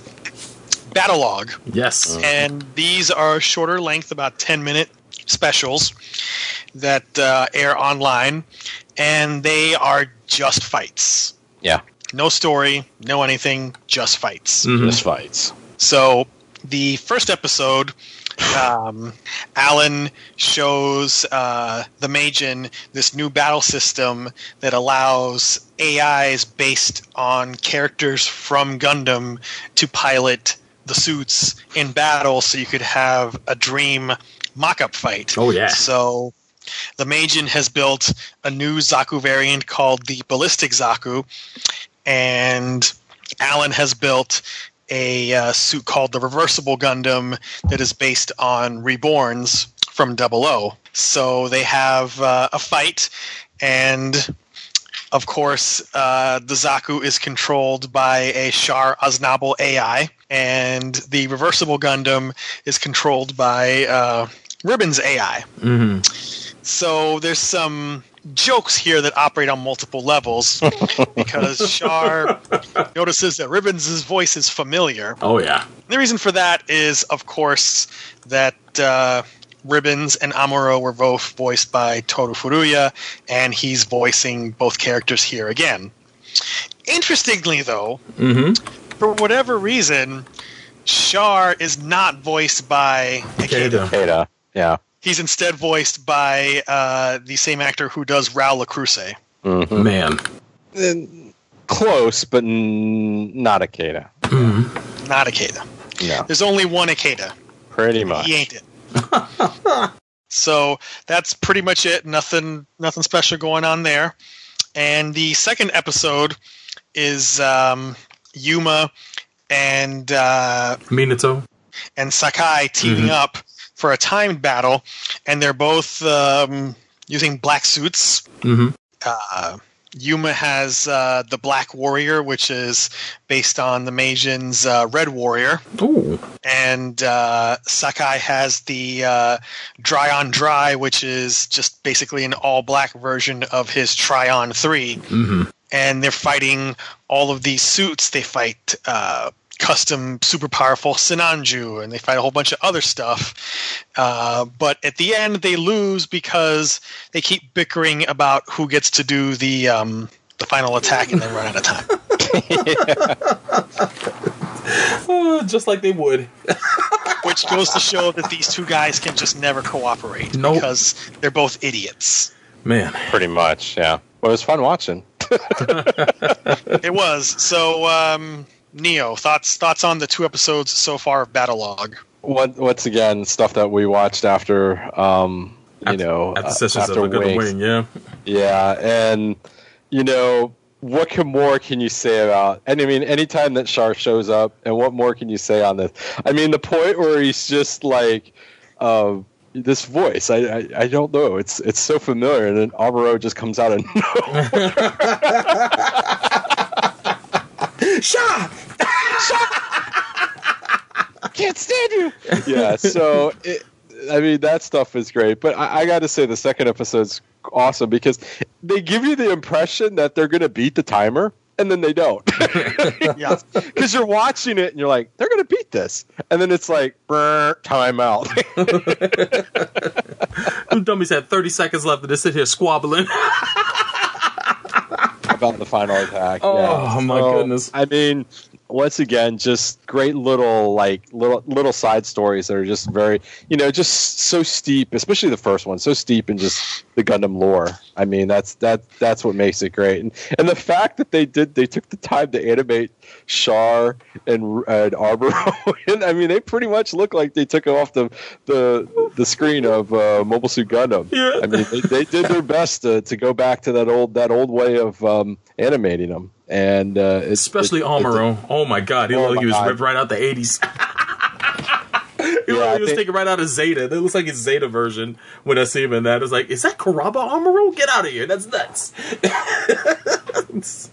Battlogue. yes. And these are shorter length, about 10 minute specials that uh, air online. And they are just fights. Yeah. No story, no anything, just fights. Mhm. Just fights. So the first episode, um, Alan shows uh, the Meijin this new battle system that allows AIs based on characters from Gundam to pilot the suits in battle, so you could have a dream mock-up fight. Oh, yeah. So the Meijin has built a new Zaku variant called the Ballistic Zaku, and Alan has built a uh, suit called the Reversible Gundam that is based on Reborns from Double O. So they have uh, a fight, and of course, uh, the Zaku is controlled by a Char Aznable AI, and the Reversible Gundam is controlled by uh, Ribbon's AI. hmm So there's some jokes here that operate on multiple levels <laughs> because Char notices that Ribbons' voice is familiar. Oh yeah. The reason for that is, of course, that uh, Ribbons and Amuro were both voiced by Toru Furuya, and he's voicing both characters here again. Interestingly, though, hmm for whatever reason, Char is not voiced by Ikeda. Kata. Ada. Yeah. He's instead voiced by uh, the same actor who does Rau Le Creuset. Mhm. Man. And Close, but n- not Ikeda. hmm Not Ikeda. No, There's only one Ikeda. pretty much. He ain't it. <laughs> so that's pretty much it. Nothing, nothing special going on there. And the second episode is um, Yuma and uh, Minato. and Sakai teaming Mhm. up for a timed battle, and they're both um, using black suits. hmm Uh, Yuma has uh, the Black Warrior, which is based on the Meijin's uh, Red Warrior, Ooh. and uh, Sakai has the uh, Dry on Dry, which is just basically an all black version of his Tryon 3 hmm and they're fighting all of these suits. They fight uh, custom super powerful Sinanju, and they fight a whole bunch of other stuff. Uh, but at the end, they lose because they keep bickering about who gets to do the um, the final attack, and they run out of time. Uh, <laughs> just like they would. <laughs> Which goes to show that these two guys can just never cooperate Nope. because they're both idiots. Man. Pretty much. Yeah. Well, it was fun watching. <laughs> It was so. Um, Neo, thoughts thoughts on the two episodes so far of Battlogue? What, once again, stuff that we watched after, um, you After- know, At the uh, after of a wing, yeah. Yeah, and you know what can more can you say about? And I mean, anytime that Char shows up, and what more can you say on this? I mean, the point where he's just like, uh, this voice. I, I I don't know. It's it's so familiar, and then Amuro just comes out of <laughs> nowhere. <laughs> Char! <laughs> can't stand you. Yeah, so it, I mean that stuff is great, but I, I got to say the second episode's awesome because they give you the impression that they're going to beat the timer, and then they don't. <laughs> Yeah. because you're watching it and you're like, they're going to beat this, and then it's like, time out. Them <laughs> dummies had 30 seconds left and they sit here squabbling. About the final attack. Oh, yeah. my goodness. I mean, once again, just great little like little little side stories that are just very, you know, just so steep, especially the first one, so steep in just the Gundam lore. I mean, that's that that's what makes it great, and and the fact that they did they took the time to animate Char and and Amuro, <laughs> and I mean, they pretty much look like they took it off the the the screen of uh, Mobile Suit Gundam. Yeah. I mean, they, they did their best to, to go back to that old that old way of um, animating them, and uh, it's, Especially it- Amuro. Oh my god, he Oh looked like he was God. ripped right out the 80s. <laughs> he Yeah, like he was think- taken right out of Zeta. It looks like his Zeta version when I see him in that. It's like, is that Karaba Amuro? Get out of here. That's nuts. <laughs>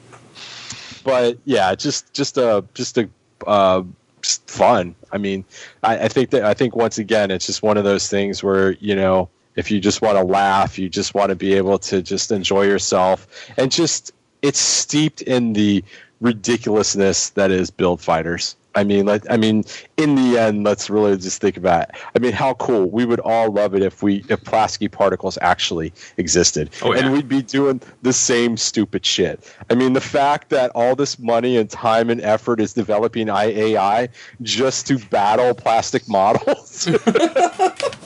but yeah, just just a just a uh, just fun. I mean, I, I think that I think once again, it's just one of those things where you know, if you just want to laugh, you just want to be able to just enjoy yourself, and just it's steeped in the ridiculousness that is build fighters. I mean, like, I mean, in the end, let's really just think about. It. I mean, how cool! We would all love it if we if Plavsky particles actually existed, Oh, yeah. and we'd be doing the same stupid shit. I mean, the fact that all this money and time and effort is developing IAI just to battle plastic models. <laughs> <laughs>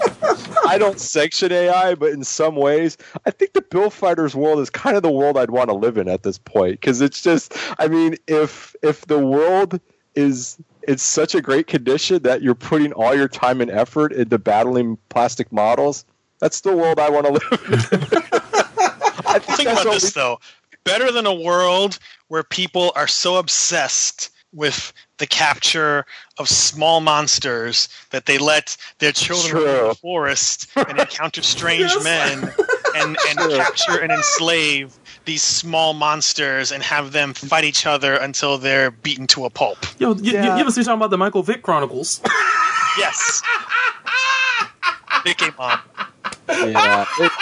I don't sanction AI, but in some ways, I think the Build Fighters world is kind of the world I'd want to live in at this point because it's just. I mean, if if the world is it's such a great condition that you're putting all your time and effort into battling plastic models, that's the world I want to live in. I <laughs> think Think about what this though. Better than a world where people are so obsessed with the capture of small monsters that they let their children True. go in the forest and encounter strange Yes. men and, and capture and enslave these small monsters and have them fight each other until they're beaten to a pulp. Yo, you, you, Yeah. you ever see talking about the Michael Vick Chronicles? <laughs> Yes. They came on. yeah. It-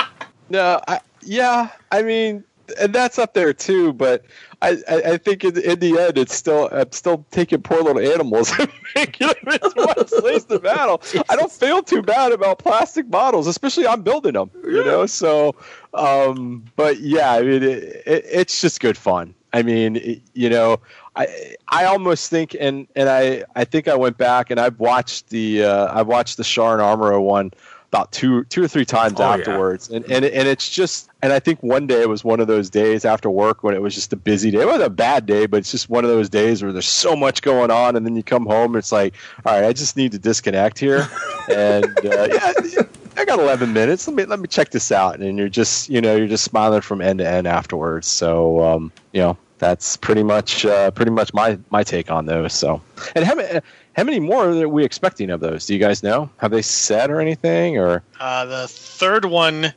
<laughs> no, I, yeah. I mean, and that's up there too. But I, I, think in, in the end, it's still I'm still taking poor little animals and making them into slays the battle. I don't feel too bad about plastic bottles, especially I'm building them. You know, so. Um, but yeah, I mean, it, it, it's just good fun. I mean, it- you know, I I almost think, and and I I think I went back and I've watched the uh, I watched the Char and Amuro one about two two or three times Oh, yeah. afterwards, and and and it's just and I think one day it was one of those days after work when it was just a busy day. It wasn't a bad day, but it's just one of those days where there's so much going on, and then you come home and it's like, all right, I just need to disconnect here, <laughs> and uh, yeah. I got 11 minutes. Let me let me check this out, and you're just you know you're just smiling from end to end afterwards. So um, you know that's pretty much uh, pretty much my my take on those. So, and how many how many more are we expecting of those? Do you guys know? Have they said or anything? Or Uh, the third one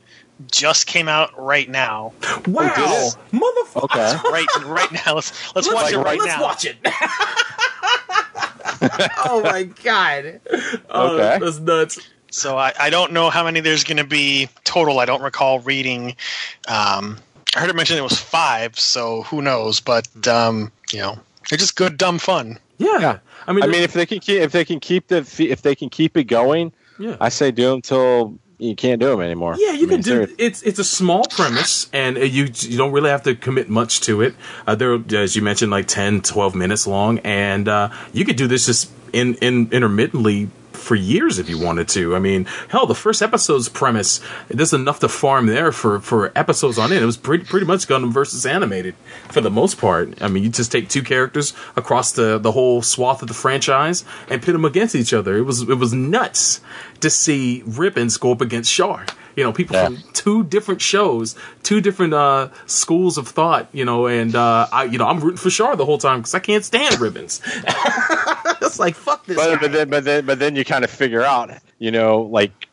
just came out right now. Wow, it? motherfucker! okay, Right, right now. Let's let's, Let's, watch it right now. let's watch it. <laughs> oh my god! Oh, Okay. that's nuts. So I, I don't know how many there's going to be total. I don't recall reading. Um, I heard it mentioned it was five, so who knows? But um, you know, they're just good, dumb fun. Yeah, Yeah. I mean, I mean if they can keep if they can keep the if they can keep it going, yeah. I say do them till you can't do them anymore. Yeah, you I mean, can do. seriously. It's it's a small premise, and uh, you you don't really have to commit much to it. Uh, they're as you mentioned, like 10, 12 minutes long, and uh, you could do this just in in intermittently for years if you wanted to. I mean, hell, the first episode's premise there's enough to farm there for for episodes on it. It was pretty pretty much Gundam versus animated for the most part. I mean, you just take two characters across the the whole swath of the franchise and pit them against each other. It was it was nuts to see Ribbons go up against Char. You know, people Yeah. from two different shows, two different uh, schools of thought. You know, and uh, I, you know, I'm rooting for Char the whole time because I can't stand Ribbons. <laughs> <laughs> it's like fuck this. but, guy. but then but then but then you kind of figure out, you know, like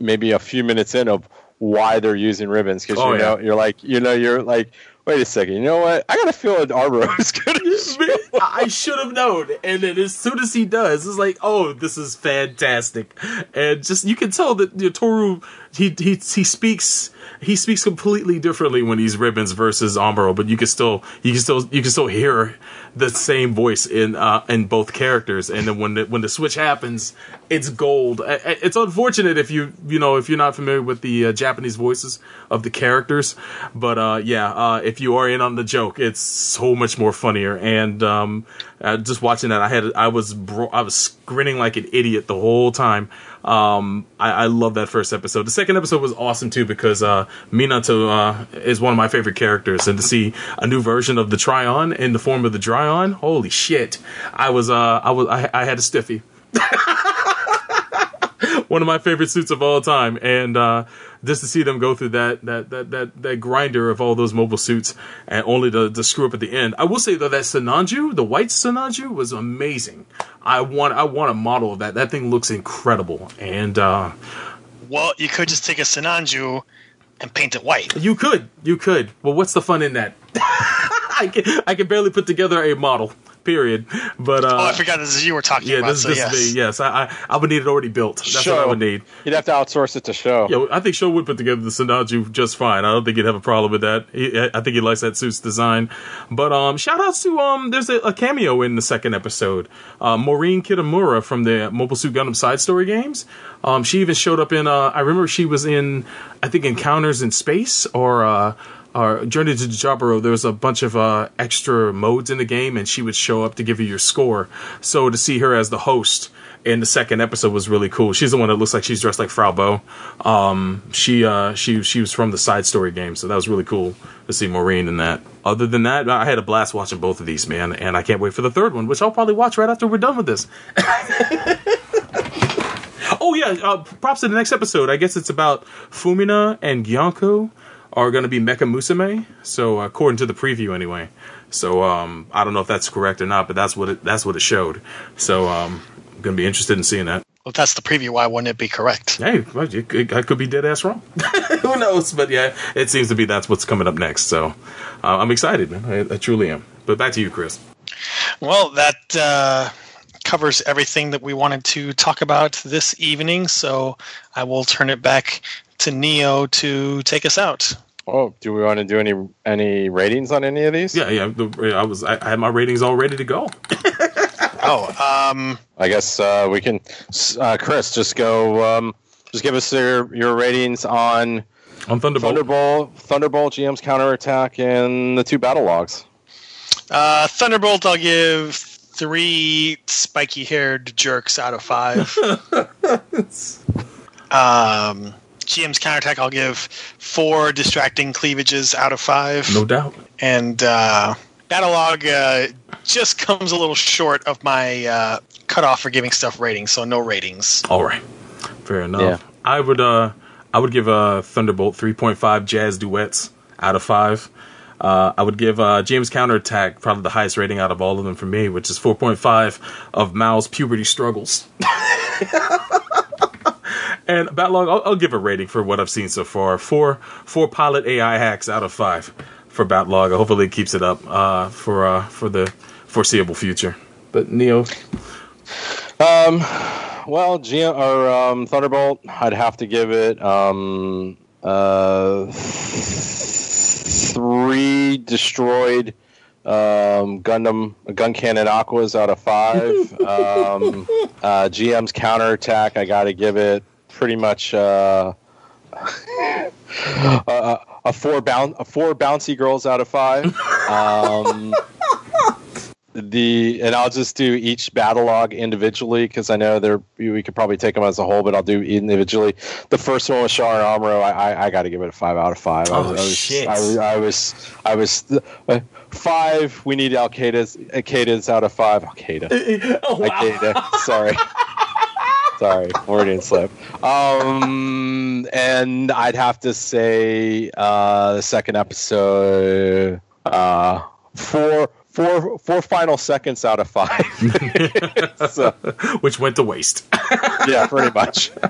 maybe a few minutes in of why they're using ribbons because Oh, you know you're like you know you're like wait a second, you know what? I got a feeling Amuro <laughs> is gonna. <laughs> Man, I should have known. And then as soon as he does, it's like, oh, this is fantastic. And just you can tell that you know, Toru he he he speaks he speaks completely differently when he's Ribbons versus Amuro, but you can still you can still you can still hear the same voice in uh, in both characters. And then when the when the switch happens, it's gold. It's unfortunate if you you know if you're not familiar with the uh, Japanese voices of the characters, but uh, yeah, uh, if you are in on the joke, it's so much more funnier. And um, uh, just watching that, I had I was bro- I was grinning like an idiot the whole time. Um, I, I love that first episode. The second episode was awesome too because uh, Minato uh, is one of my favorite characters, and to see a new version of the Tryon in the form of the Dryon, holy shit! I was uh, I was I, I had a stiffy. <laughs> one of my favorite suits of all time, and uh, just to see them go through that that that that that grinder of all those mobile suits, and only to, to screw up at the end. I will say though that Sinanju, the white Sinanju, was amazing. I want I want a model of that. That thing looks incredible, and uh, Well, you could just take a Sinanju and paint it white. you could you could. Well, what's the fun in that? <laughs> I can I can barely put together a model. Period. But uh, Oh, I forgot this is you were talking yeah, about. this, so this yes. is me. Yes, I, I I would need it already built. That's what I would need. You'd have to outsource it to show. Yeah, I think Show would put together the Sinanju just fine. I don't think he'd have a problem with that. He, I think he likes that suit's design. But um, shout outs to um, there's a, a cameo in the second episode. Uh, Maureen Kitamura from the Mobile Suit Gundam side story games. Um, she even showed up in. Uh, I remember she was in, I think Encounters in Space or. Uh, or Journey to Jaburo, there was a bunch of uh, extra modes in the game, and she would show up to give you your score. So to see her as the host in the second episode was really cool. She's the one that looks like she's dressed like Fraw Bow. Um, she uh, she she was from the side story game, so that was really cool to see Maureen in that. Other than that, I had a blast watching both of these, man, and I can't wait for the third one, which I'll probably watch right after we're done with this. <laughs> oh yeah, uh, props to the next episode. I guess it's about Fumina and Gyanko are going to be Mecha Musume. So according to the preview, anyway. So um, I don't know if that's correct or not, but that's what it that's what it showed. So um, I'm gonna be interested in seeing that. Well, if that's the preview. Why wouldn't it be correct? Hey, well, you could- I could be dead ass wrong. <laughs> Who knows? But yeah, it seems to be that's what's coming up next. So uh, I'm excited, man. I, I truly am. But back to you, Chris. Well, that uh, covers everything that we wanted to talk about this evening. So I will turn it back to Neo to take us out. Oh, do we want to do any any ratings on any of these? Yeah, yeah. The, I was I, I had my ratings all ready to go. <laughs> Oh, um, I guess uh, we can. Uh, Chris, just go. Um, just give us your your ratings on On Thunderbolt. Thunderbolt, Thunderbolt, GM's counterattack, and the two Battlogues. uh, Thunderbolt, I'll give three spiky haired jerks out of five. <laughs> um, GM's counterattack, I'll give four distracting cleavages out of five. No doubt. and uh, Battlogue uh, just comes a little short of my uh, cutoff for giving stuff ratings, so no ratings. All right, fair enough. Yeah. I would uh I would give uh Thunderbolt 3.5 jazz duets out of five. Uh, I would give uh, GM's Counterattack probably the highest rating out of all of them for me, which is 4.5 of Mao's puberty struggles. <laughs> and Battlogue, I'll, I'll give a rating for what I've seen so far. Four four pilot AI hacks out of five for Battlogue. Hopefully, it keeps it up uh, for uh, for the foreseeable future. But Neo, Um, well, GM or um, Thunderbolt, I'd have to give it um, uh, three destroyed um, Gundam gun cannon aquas out of five. <laughs> um, uh, GM's counterattack, I got to give it pretty much uh, <laughs> a, a four boun- a four bouncy girls out of five. Um, <laughs> the and I'll just do each Battlogue individually because I know they're we could probably take them as a whole, but I'll do individually. The first one with Char and Amuro, I I, I got to give it a five out of five. I Oh, was, I was, shit. I was I was I was uh, five. We need Al Qaeda's Al Qaeda's out of five. Al Qaeda. <laughs> oh, Al Qaeda. Sorry. Sorry, Freudian slip. Um, and I'd have to say uh, the second episode, uh, four, four, four final seconds out of five. <laughs> so which went to waste. yeah, pretty much. <laughs>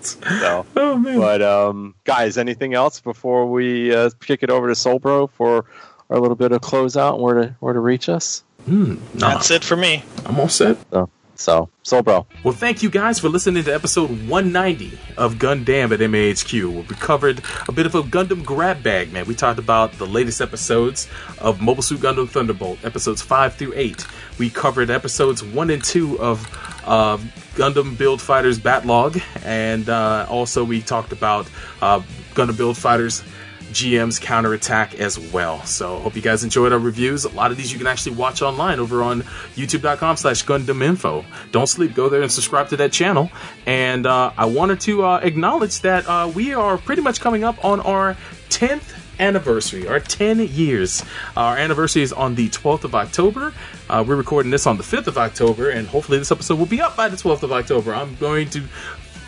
So, oh man. but um, guys, anything else before we uh, kick it over to Solbro for our little bit of closeout and where to where to reach us? Nah, That's it for me. I'm all set. So, so Solbro. Well, thank you guys for listening to episode 190 of Gundam at MAHQ. We covered a bit of a Gundam grab bag, man. We talked about the latest episodes of Mobile Suit Gundam Thunderbolt, episodes 5 through 8. We covered episodes 1 and 2 of uh, Gundam Build Fighters Battlogue, and uh, also we talked about uh, Gundam Build Fighters GM's counterattack as well. So hope you guys enjoyed our reviews. A lot of these you can actually watch online over on youtube.com slash Gundam Info. Don't sleep. Go there and subscribe to that channel. And uh, I wanted to uh, acknowledge that uh, we are pretty much coming up on our 10th anniversary, our 10 years. Our anniversary is on the 12th of October. Uh, we're recording this on the 5th of October, and hopefully this episode will be up by the 12th of October. I'm going to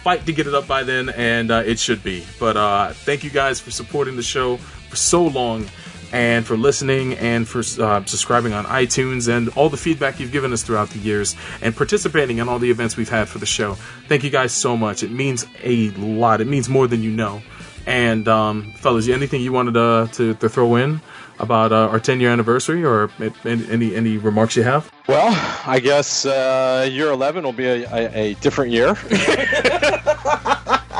fight to get it up by then, and uh, it should be. But uh, thank you guys for supporting the show for so long, and for listening, and for uh, subscribing on iTunes, and all the feedback you've given us throughout the years, and participating in all the events we've had for the show. Thank you guys so much. It means a lot. It means more than you know. And um, fellas, anything you wanted uh, to, to throw in about uh, our 10 year anniversary, or any any remarks you have? Well, I guess uh, year 11 will be a, a, a different year. <laughs>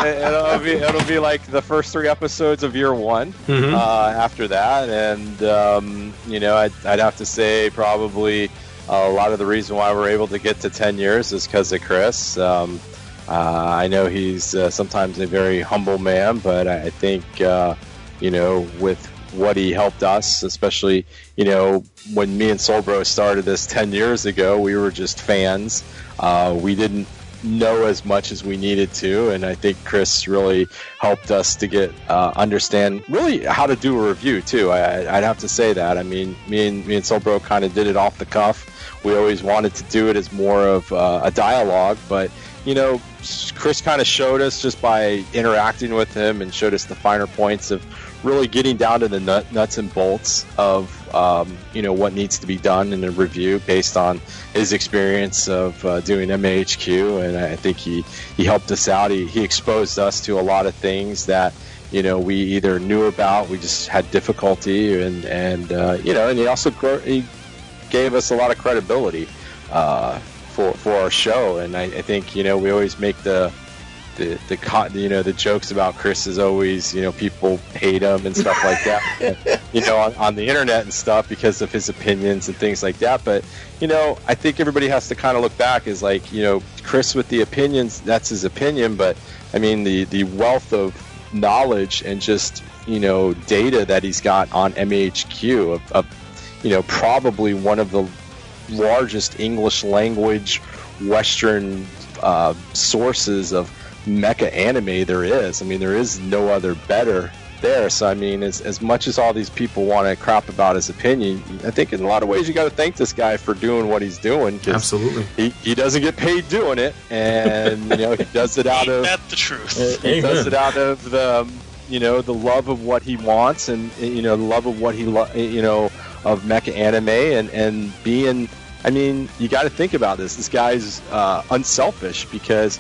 it'll, be, it'll be like the first three episodes of year one Mhm. uh, after that. And, um, you know, I'd, I'd have to say probably a lot of the reason why we're able to get to 10 years is because of Chris. Um, uh, I know he's uh, sometimes a very humble man, but I I think, uh, you know, with what he helped us, especially, you know, when me and Solbro started this 10 years ago, we were just fans. Uh, we didn't know as much as we needed to, and I think Chris really helped us to get uh, understand really how to do a review too. I, I'd have to say that. I mean, me and me and Solbro kind of did it off the cuff. We always wanted to do it as more of uh, a dialogue, but you know, Chris kind of showed us just by interacting with him and showed us the finer points of really getting down to the nut, nuts and bolts of um, you know what needs to be done in a review based on his experience of uh, doing MAHQ, and I think he he helped us out. He he exposed us to a lot of things that you know we either knew about, we just had difficulty, and and uh, you know, and he also he gave us a lot of credibility uh, for for our show, and I, I think you know we always make the the the you know the jokes about Chris is always you know people hate him and stuff like that. <laughs> You know on, on the internet and stuff because of his opinions and things like that. But you know I think everybody has to kind of look back as like you know Chris with the opinions that's his opinion. But I mean the the wealth of knowledge and just you know data that he's got on MHQ of, of you know probably one of the largest English language Western uh, sources of mecha anime there is. I mean, there is no other better there. So, I mean, as, as much as all these people want to crap about his opinion, I think in a lot of ways you got to thank this guy for doing what he's doing. Absolutely. He, he doesn't get paid doing it, and you know he does it out of that the truth? he Amen. does it out of the um, you know the love of what he wants and you know the love of what he lo- you know of mecha anime and and being I mean you got to think about this. This guy's uh, unselfish because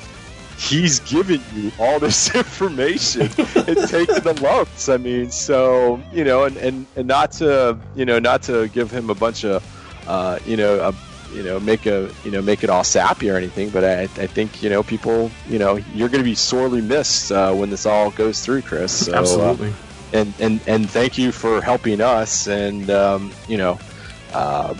he's giving you all this <laughs> information and taking the lumps. I mean so you know and, and and not to you know not to give him a bunch of uh, you know a you know make a you know make it all sappy or anything but I, I think you know people you know you're going to be sorely missed uh, when this all goes through Chris. So, uh, Absolutely. and and and thank you for helping us and um, you know um,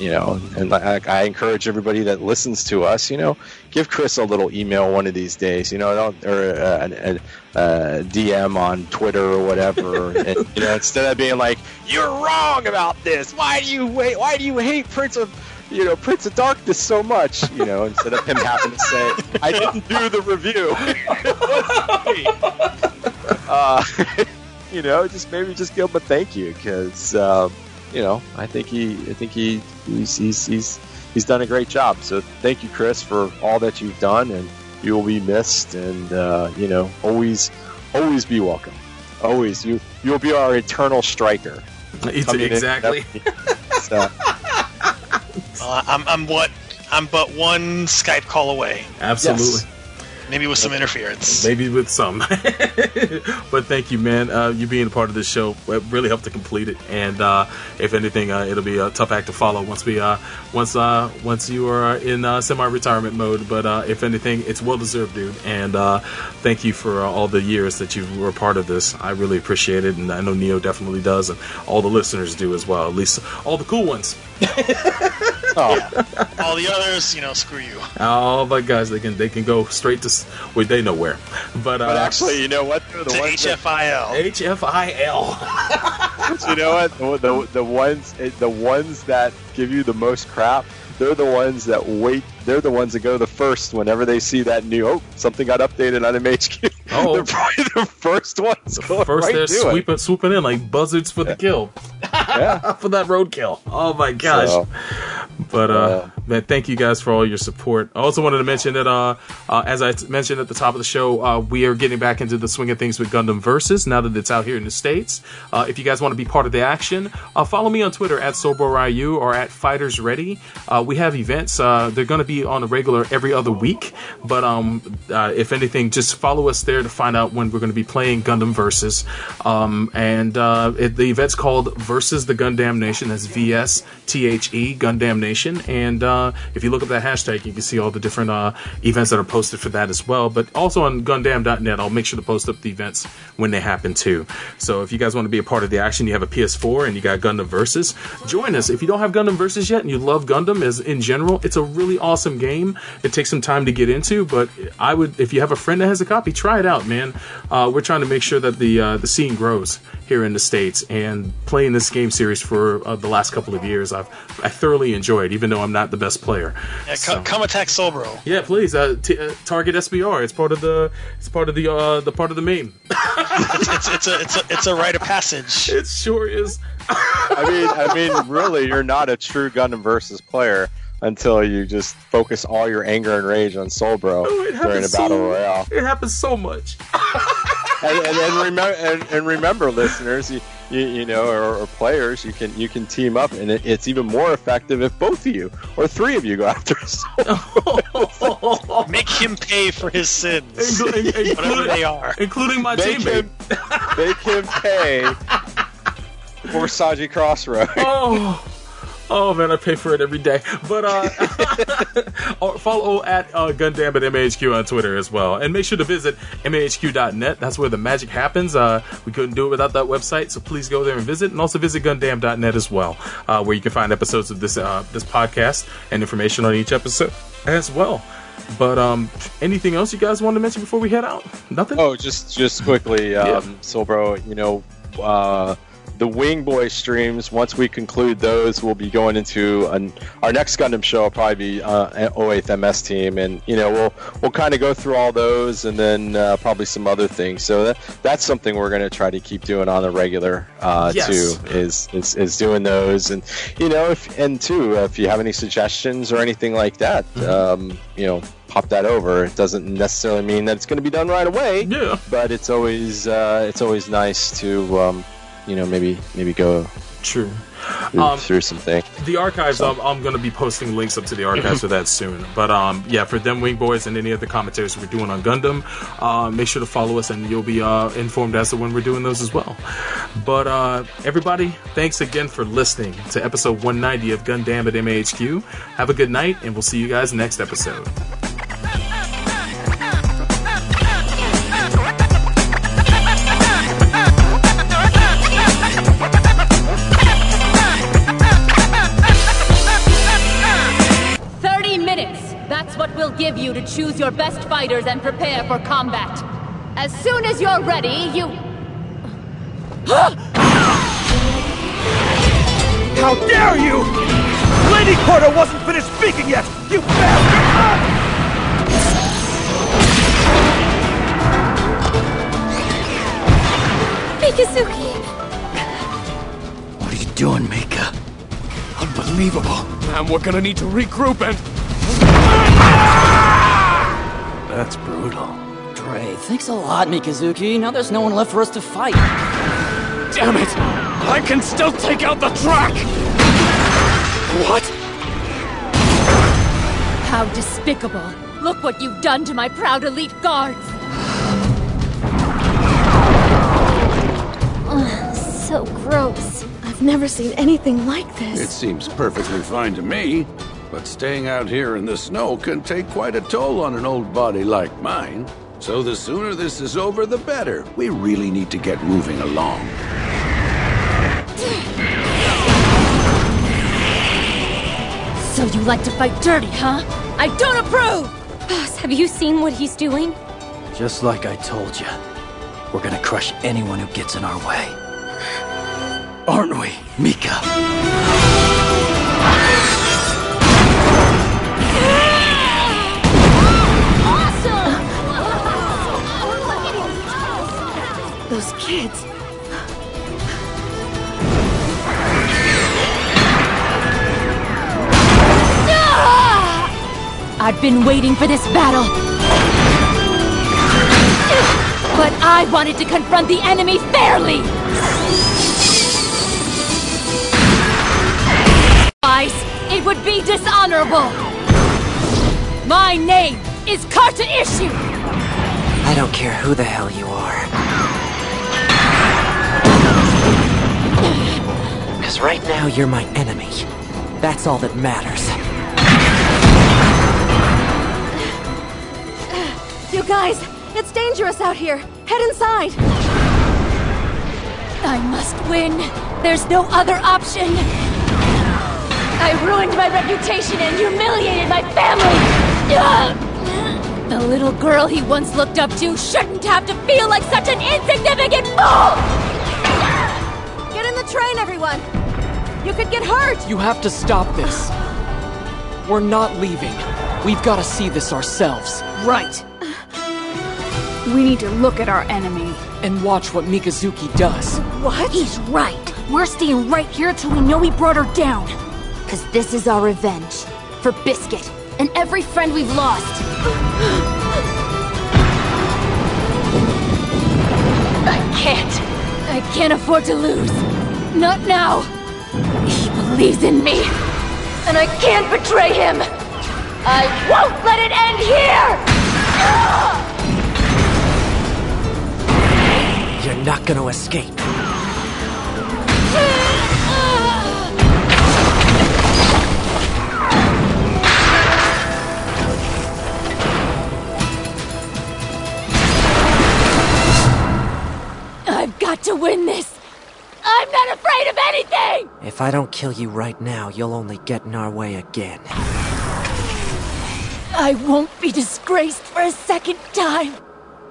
you know and I, I encourage everybody that listens to us you know give Chris a little email one of these days you know don't, or a, an, an, uh, DM on Twitter or whatever. <laughs> And, you know instead of being like you're wrong about this. Why do you wait why do you hate Prince of you know Prince of Darkness so much? You know instead of him having to say I didn't do the review. It wasn't me uh, <laughs> you know, just maybe just give him a thank you because um, you know I think he I think he he's, he's he's he's done a great job. So thank you, Chris, for all that you've done, and you will be missed. And uh, you know, always always be welcome. Always you you'll be our eternal striker. It's- exactly. so, Uh, <laughs> I'm, I'm what? I'm but one Skype call away. Absolutely. Yes. Maybe with some interference. Maybe with some, <laughs> but thank you, man. Uh, you being a part of this show it really helped to complete it. And uh, if anything, uh, it'll be a tough act to follow once we uh, once uh, once you are in uh, semi-retirement mode. But uh, if anything, it's well deserved, dude. And uh, thank you for uh, all the years that you were a part of this. I really appreciate it, and I know Neo definitely does, and all the listeners do as well. At least all the cool ones. <laughs> oh, All the others, you know, screw you. All the guys, they can they can go straight to s- well, they know where. But, uh, but actually, you know what? The To ones that- HFIL. HFIL. <laughs> You know what? The, the, the ones the ones that give you the most crap, they're the ones that wait. They're the ones that go the first whenever they see that new. Oh, something got updated on MHQ. <laughs> Oh. they're probably the first ones. going First, right they're to it. swooping in like buzzards for the kill, Yeah. <laughs> for that roadkill. Oh my gosh! So, But uh, man, thank you guys for all your support. I also wanted to mention that, uh, uh, as I t- mentioned at the top of the show, uh, we are getting back into the swing of things with Gundam Versus now that it's out here in the states. Uh, if you guys want to be part of the action, uh, follow me on Twitter at SoborRyu or at Fighters Ready. Uh, we have events. Uh, they're going to be on a regular every other week. But um, uh, if anything, just follow us there to find out when we're going to be playing Gundam Versus. Um, and uh, it, the event's called Versus the Gundam Nation. That's V S T H E Gundam Nation. And uh, if you look up that hashtag, you can see all the different uh, events that are posted for that as well. But also on Gundam.net, I'll make sure to post up the events when they happen too. So if you guys want to be a part of the action, you have a PS4 and you got Gundam Versus, join us. If you don't have Gundam Versus yet and you love Gundam as in general, it's a really awesome game. It takes some time to get into, but I would, if you have a friend that has a copy, try it out, man. Uh, we're trying to make sure that the uh, the scene grows here in the states, and playing this game series for uh, the last couple of years, I've I thoroughly enjoyed, even though I'm not the best player. Yeah, So- co- come attack Solbro. yeah, please. Uh, t- uh, target SBR. It's part of the. It's part of the. Uh, the part of the meme. It's, it's a it's a it's a rite of passage. <laughs> It sure is. I mean, I mean, really, you're not a true Gundam versus player until you just focus all your anger and rage on Solbro Oh, during a happens battle so, royale. It happens so much. and, and, and, remember, and, and remember, listeners, you, you, you know, or, or players, you can you can team up, and it, it's even more effective if both of you or three of you go <laughs> after someone. Make him pay for his sins, Inclu- in- whatever they are. including my Make teammate. him, make him pay for Saji Crossroad. <laughs> Oh, oh man, I pay for it every day. But uh, <laughs> follow at uh, Gundam at MAHQ on Twitter as well, and make sure to visit mahq.net. That's where the magic happens. Uh, we couldn't do it without that website, so please go there and visit, and also visit Gundam.net as well, uh, where you can find episodes of this uh, this podcast and information on each episode as well. But um, anything else you guys want to mention before we head out? Nothing. Oh, just just quickly, um, Yeah. Silbro, you know, uh, the Wing Boy streams. Once we conclude those, we'll be going into an, our next Gundam show. Will probably be uh, 08th MS team, and you know, we'll we'll kind of go through all those, and then uh, probably some other things. So that that's something we're going to try to keep doing on the regular uh, Yes. too. Is, is is doing those, and you know, if and too, if you have any suggestions or anything like that, um, you know. Pop that over. It doesn't necessarily mean that it's going to be done right away Yeah. but it's always uh, it's always nice to um, you know maybe maybe go True. through, Um, through some things. The archives, I'm, I'm going to be posting links up to the archives for that soon. But um, yeah, for them Wing Boys and any of the commentaries we're doing on Gundam, uh, make sure to follow us and you'll be uh, informed as to when we're doing those as well. But uh, everybody, thanks again for listening to episode 190 of Gundam at MAHQ. Have a good night, and we'll see you guys next episode. To choose your best fighters and prepare for combat. As soon as you're ready, you. How dare you! Lady Porter wasn't finished speaking yet! You bastard! Mikazuki! What are you doing, Mika? Unbelievable. Man, we're gonna need to regroup and. That's brutal. Dre, thanks a lot, Mikazuki. Now there's no one left for us to fight. Damn it! I can still take out the track! What? How despicable! Look what you've done to my proud elite guards! So gross. I've never seen anything like this. It seems perfectly fine to me, but staying out here in the snow can take quite a toll on an old body like mine. So the sooner this is over, the better. We really need to get moving along. So you like to fight dirty, huh? I don't approve! Boss, have you seen what he's doing? Just like I told you, we're gonna crush anyone who gets in our way. Aren't we, Mika? Those kids. Ah! I've been waiting for this battle. But I wanted to confront the enemy fairly! Otherwise, it would be dishonorable! My name is Carta Issue! I don't care who the hell you are. Because right now you're my enemy. That's all that matters. You guys, it's dangerous out here. Head inside. I must win. There's no other option. I ruined my reputation and humiliated my family. The little girl he once looked up to shouldn't have to feel like such an insignificant fool! Get in the train, everyone. You could get hurt. You have to stop this. We're not leaving. We've gotta see this ourselves. Right. We need to look at our enemy. And watch what Mikazuki does. What? He's right. We're staying right here till we know we brought her down. Cause this is our revenge. For Biscuit. And every friend we've lost. <gasps> I can't. I can't afford to lose. Not now. Believes in me. And I can't betray him. I won't let it end here! You're not gonna escape. I've got to win this. I'm not afraid of anything! If I don't kill you right now, you'll only get in our way again. I won't be disgraced for a second time.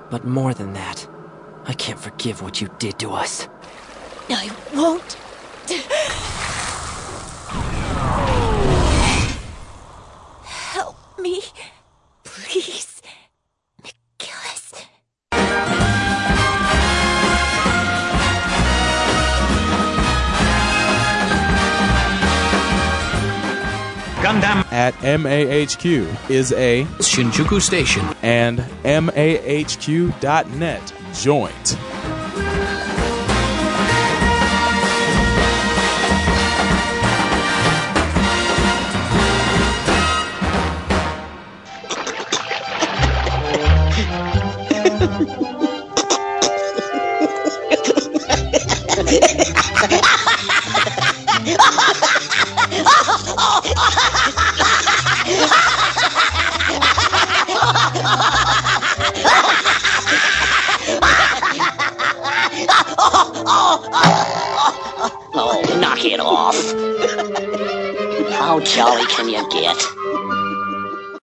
But more than that, I can't forgive what you did to us. I won't. Help me, please, Gundam at MAHQ is a Shinjuku Station and MAHQ.net joint. <laughs> Oh, knock it off. <laughs> How jolly can you get?